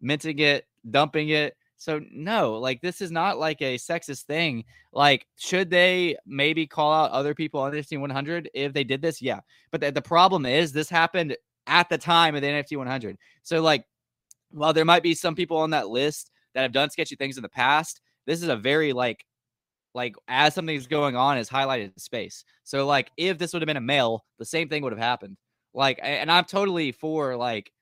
minting it, dumping it. So no, like this is not like a sexist thing. Like, should they maybe call out other people on the NFT 100 if they did this? Yeah, but the, the problem is this happened at the time of the NFT 100. So like, while there might be some people on that list that have done sketchy things in the past, this is a very like, like as something's going on is highlighted in space. So like, if this would have been a male, the same thing would have happened. Like, and I'm totally for like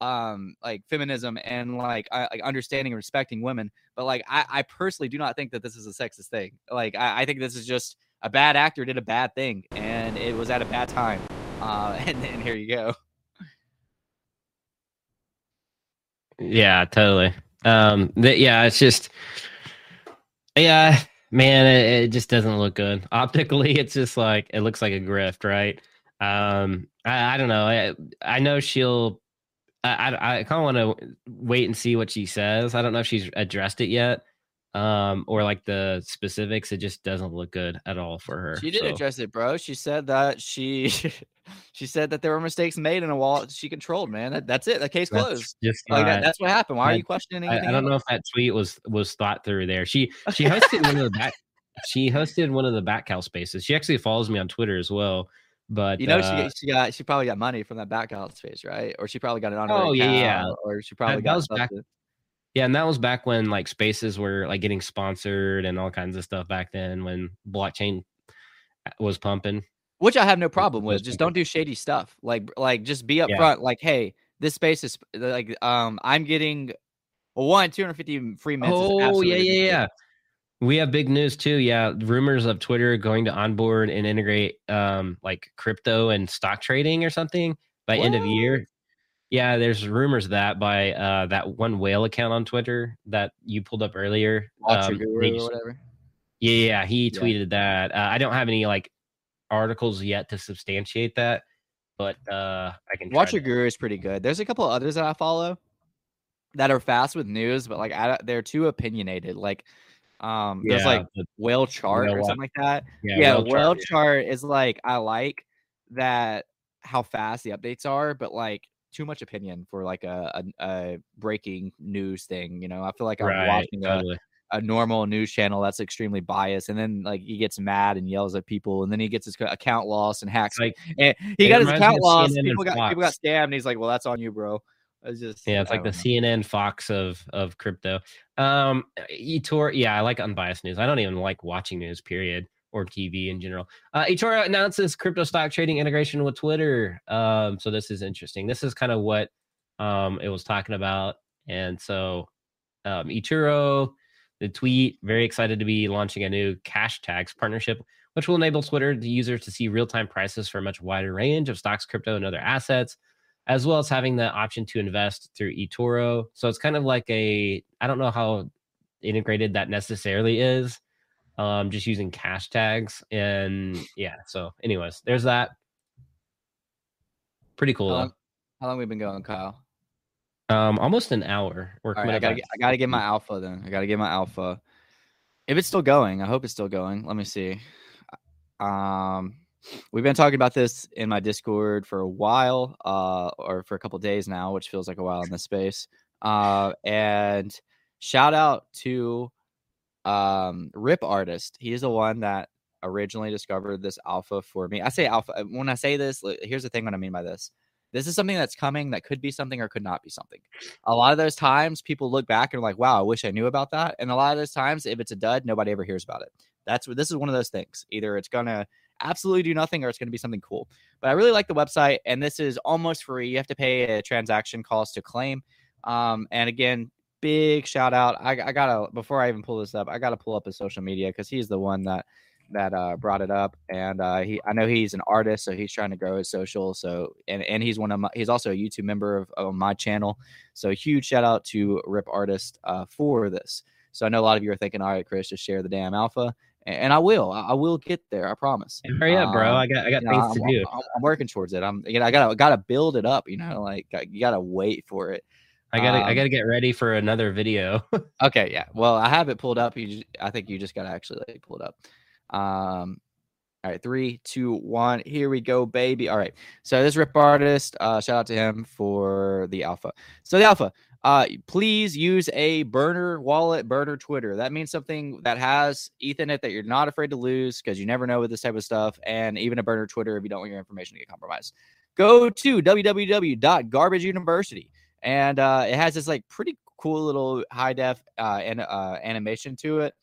um like feminism and like uh, like understanding and respecting women but like I, I personally do not think that this is a sexist thing like I, I think this is just a bad actor did a bad thing and it was at a bad time uh [laughs] and, and here you go yeah totally um th- yeah it's just yeah man it, it just doesn't look good optically [laughs] it's just like it looks like a grift right um I, I don't know I, I know she'll I I, I kind of want to wait and see what she says. I don't know if she's addressed it yet, um, or like the specifics. It just doesn't look good at all for her. She did so. address it, bro. She said that she [laughs] she said that there were mistakes made in a wallet she controlled. Man, that, that's it. The case closed. Just like that, that's what happened. Why are you questioning anything? I, I don't know if that tweet was was thought through there. She [laughs] she hosted one of the back. She hosted one of the Bat Cowl spaces. She actually follows me on Twitter as well. But you know, uh, she, she got she probably got money from that Bat Cowl space, right? Or she probably got it on. Her. Oh yeah, yeah. Or she probably that, got that back. Yeah, and that was back when like spaces were like getting sponsored and all kinds of stuff back then when blockchain uh, was pumping. Which I have no problem with. Just don't do shady stuff. Like like just be upfront. Yeah. Like, hey, this space is like um I'm getting one 250 free minutes. Oh yeah yeah yeah. We have big news too. Yeah, rumors of Twitter going to onboard and integrate um like crypto and stock trading or something by what? end of year. Yeah, there's rumors that by uh that one whale account on Twitter that you pulled up earlier. Um, Guru or whatever. Yeah, yeah, he tweeted yeah. that. Uh, I don't have any like articles yet to substantiate that, but uh I can. Watcher Guru is pretty good. There's a couple others that I follow that are fast with news, but like I, they're too opinionated. Like um, there's like whale chart whale or something like that. Yeah, yeah whale, whale chart, chart yeah. is like I like that how fast the updates are, but like too much opinion for like a, a, a breaking news thing. You know, I feel like I'm right, watching totally. a, a normal news channel that's extremely biased, and then like he gets mad and yells at people, and then he gets his account lost and hacks. Like and he got his account lost. People got people got scammed. And he's like, "Well, that's on you, bro." It's just yeah, it's like the know. CNN Fox of of crypto. Um, eToro, yeah, I like unbiased news. I don't even like watching news, period, or TV in general. Uh, eToro announces crypto stock trading integration with Twitter. Um, so this is interesting. This is kind of what um it was talking about, and so um, eToro, the tweet, very excited to be launching a new cash tags partnership, which will enable Twitter the users to see real time prices for a much wider range of stocks, crypto, and other assets as well as having the option to invest through eToro. So it's kind of like a I don't know how integrated that necessarily is. Um, just using cash tags and [laughs] yeah. So, anyways, there's that. Pretty cool. How long, how long we been going, Kyle? Um, almost an hour. We're right, I gotta, get, I gotta get my alpha then. I gotta get my alpha. If it's still going, I hope it's still going. Let me see. Um, We've been talking about this in my Discord for a while, uh, or for a couple days now, which feels like a while in this space. Uh, and shout out to um, Rip Artist. He's the one that originally discovered this alpha for me. I say alpha uh, when I say this. Here's the thing: what I mean by this. This is something that's coming that could be something or could not be something. A lot of those times, people look back and are like, "Wow, I wish I knew about that." And a lot of those times, if it's a dud, nobody ever hears about it. That's what this is one of those things. Either it's gonna absolutely do nothing or it's going to be something cool. But I really like the website, and this is almost free. You have to pay a transaction cost to claim. Um, and again, big shout out. I, I, gotta before I even pull this up, I gotta pull up his social media because he's the one that that uh, brought it up, and uh, he I know he's an artist, so he's trying to grow his social. So and and he's one of my he's also a YouTube member of, of my channel. So huge shout out to Rip Artist uh, for this. So I know a lot of you are thinking, all right, Chris, just share the damn alpha. and I will. I will get there. I promise. Hurry up, bro! Um, I got I got things know, to I'm, do. I'm, I'm, working towards it. I'm. You know, I gotta gotta build it up. You know, like you gotta wait for it. I gotta um, I gotta get ready for another video. [laughs] okay, yeah. Well, I have it pulled up. You, just, I think you just gotta actually like pull it up. Um, all right, three, two, one. Here we go, baby. All right. So this rip artist, uh, shout out to him for the alpha. So the alpha, uh, please use a burner wallet, burner Twitter. That means something that has ETH in it that you're not afraid to lose because you never know with this type of stuff. And even a burner Twitter if you don't want your information to get compromised. Go to www.garbageuniversity. And uh, it has this like pretty cool little high def uh, and uh, animation to it.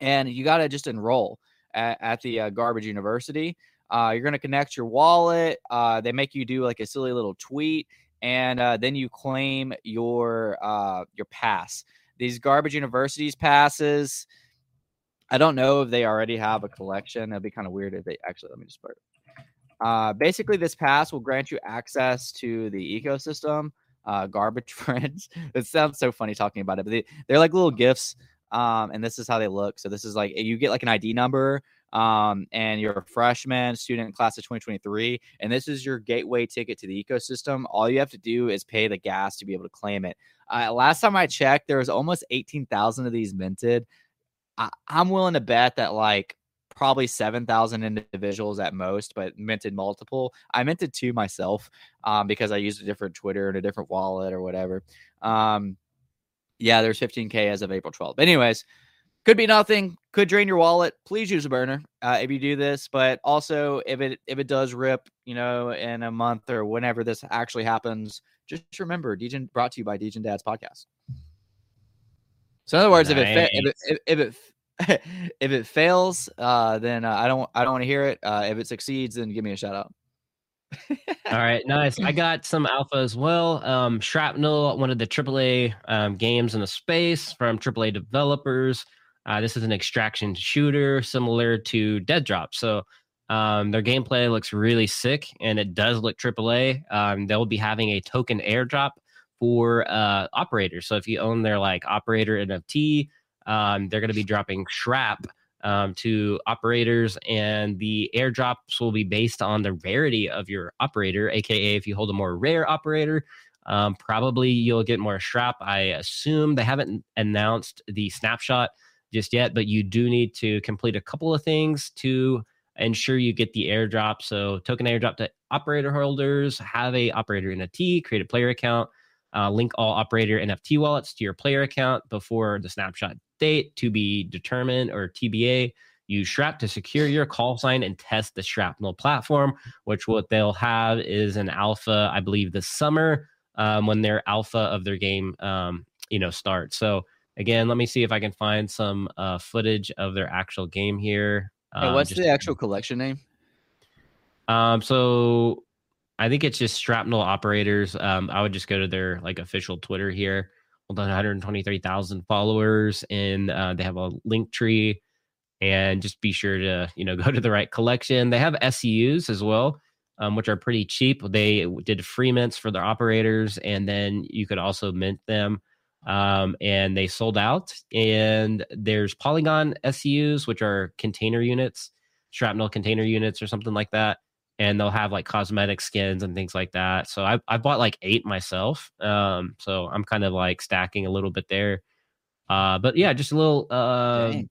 And you got to just enroll at, at the uh, Garbage University. Uh, you're going to connect your wallet. Uh, they make you do like a silly little tweet, and uh, then you claim your your pass. These Garbage Universities passes. I don't know if they already have a collection. It'd be kind of weird if they actually. Let me just put. Basically, this pass will grant you access to the ecosystem. Uh, garbage [laughs] friends. it sounds so funny talking about it, but they, they're like little gifts um, and this is how they look. So this is like you get like an ID number, um, and you're a freshman student class of 2023, and this is your gateway ticket to the ecosystem. All you have to do is pay the gas to be able to claim it. Uh, last time I checked, there was almost 18,000 of these minted. I, I'm willing to bet that like probably 7,000 individuals at most, but minted multiple. I minted two myself um, because I used a different Twitter and a different wallet or whatever. Um, yeah, there's 15K as of April 12th. Anyways, could be nothing. Could drain your wallet. Please use a burner uh, if you do this. But also, if it if it does rip, you know, in a month or whenever this actually happens, just remember, Degen brought to you by Degen Dad's podcast. So in other words, nice. if it fa- if it if, if it [laughs] if it fails, uh, then uh, I don't I don't want to hear it. Uh, if it succeeds, then give me a shout out. All right, [laughs] nice. I got some alpha as well. Um, Shrapnel, one of the AAA um, games in the space from AAA developers. Uh, this is an extraction shooter similar to Deadrop. So um, their gameplay looks really sick, and it does look AAA. Um, they'll be having a token airdrop for uh, operators. So if you own their like operator NFT, um, they're going to be dropping Shrap um, to operators, and the airdrops will be based on the rarity of your operator, aka if you hold a more rare operator. Um, probably you'll get more Shrap. I assume they haven't announced the snapshot just yet, but you do need to complete a couple of things to ensure you get the airdrop. So token airdrop to operator holders, have a operator NFT, create a player account, uh, link all operator NFT wallets to your player account before the snapshot date to be determined or TBA. Use Shrap to secure your call sign and test the Shrapnel platform, which what they'll have is an alpha, I believe, this summer um, when their alpha of their game, um, you know, starts. So again, let me see if I can find some uh, footage of their actual game here. Um, hey, what's just, the actual collection name? Um, so I think it's just Shrapnel Operators. Um, I would just go to their like official Twitter here on 123,000 followers, and uh, they have a link tree. And just be sure to you know [laughs] go to the right collection. They have SEUs as well, um, which are pretty cheap. They did free mints for their operators, and then you could also mint them. Um, and they sold out. And there's Polygon SEUs, which are container units, shrapnel container units, or something like that and they'll have like cosmetic skins and things like that. So I I bought like eight myself. Um, so I'm kind of like stacking a little bit there. Uh, but yeah, just a little. Uh,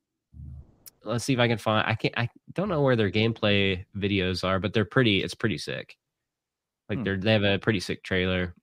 let's see if I can find. I can't. I don't know where their gameplay videos are, but they're pretty. It's pretty sick. Like hmm. they're they have a pretty sick trailer.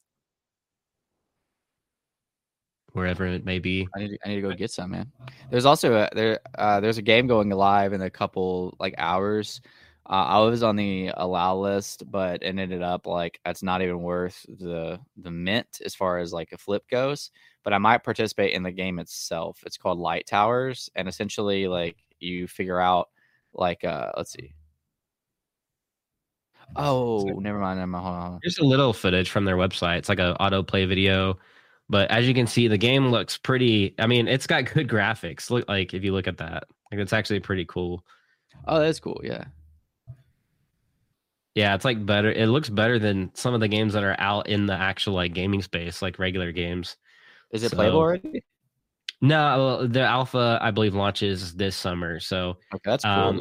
Wherever it may be, I need to, I need to go get some, man. There's also a there uh, there's a game going live in a couple like hours uh, I was on the allow list, but it ended up like it's not even worth the the mint as far as like a flip goes. But I might participate in the game itself. It's called Light Towers, and essentially like you figure out like uh let's see. Oh, never mind. Never mind. Hold on. Here's a little footage from their website. It's like a autoplay video. But as you can see, the game looks pretty. I mean, it's got good graphics. Look like if you look at that, like it's actually pretty cool. Oh, that's cool. Yeah. Yeah, it's like better. It looks better than some of the games that are out in the actual like gaming space, like regular games. Is it so, playable already? No, the alpha I believe launches this summer. So Okay, that's cool. Um,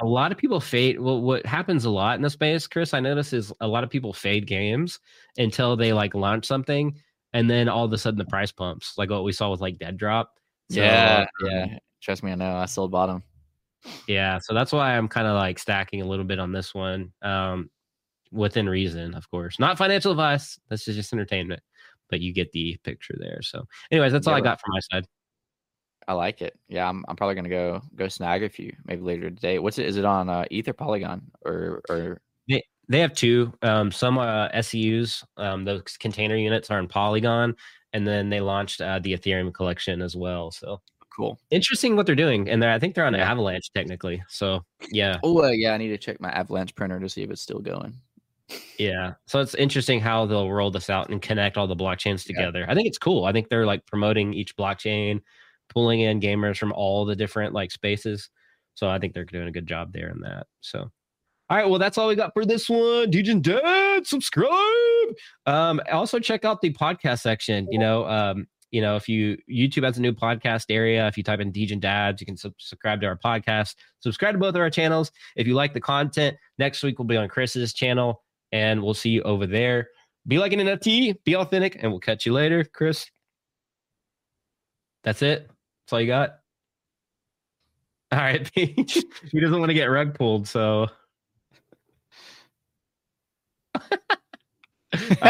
a lot of people fade. Well, what happens a lot in the space, Chris, I notice is a lot of people fade games until they like launch something, and then all of a sudden the price pumps, like what we saw with like Deadrop. So, yeah, um, yeah. Trust me, I know. I still bought them. Yeah. So that's why I'm kind of like stacking a little bit on this one, um, within reason, of course. Not financial advice. This is just entertainment, but you get the picture there. So, anyways, that's all I got from my side. I like it. Yeah, I'm, I'm probably gonna go go snag a few maybe later today. What's it? Is it on uh, Ether Polygon or or They have two. Um, some uh, SEUs, um, those container units are in Polygon, and then they launched uh, the Ethereum collection as well. So cool? interesting what they're doing, and they're, I think they're on Yeah. Avalanche technically. So yeah, Oh uh, yeah, I need to check my Avalanche printer to see if it's still going. yeah. So it's interesting how they'll roll this out and connect all the blockchains Yeah. together. I think it's cool. I think they're like promoting each blockchain, pulling in gamers from all the different like spaces. So I think they're doing a good job there in that. So. All right, well, that's all we got for this one. Degen Dad, subscribe. Um, also check out the podcast section. You know, um, you know, if you YouTube has a new podcast area, if you type in Degen Dads, you can subscribe to our podcast. Subscribe to both of our channels. If you like the content, next week we'll be on Chris's channel, and we'll see you over there. Be like an NFT, be authentic, and we'll catch you later, Chris. That's it. That's all you got. [laughs] All right, Peach. he doesn't want to get rug pulled, so. [laughs] [laughs]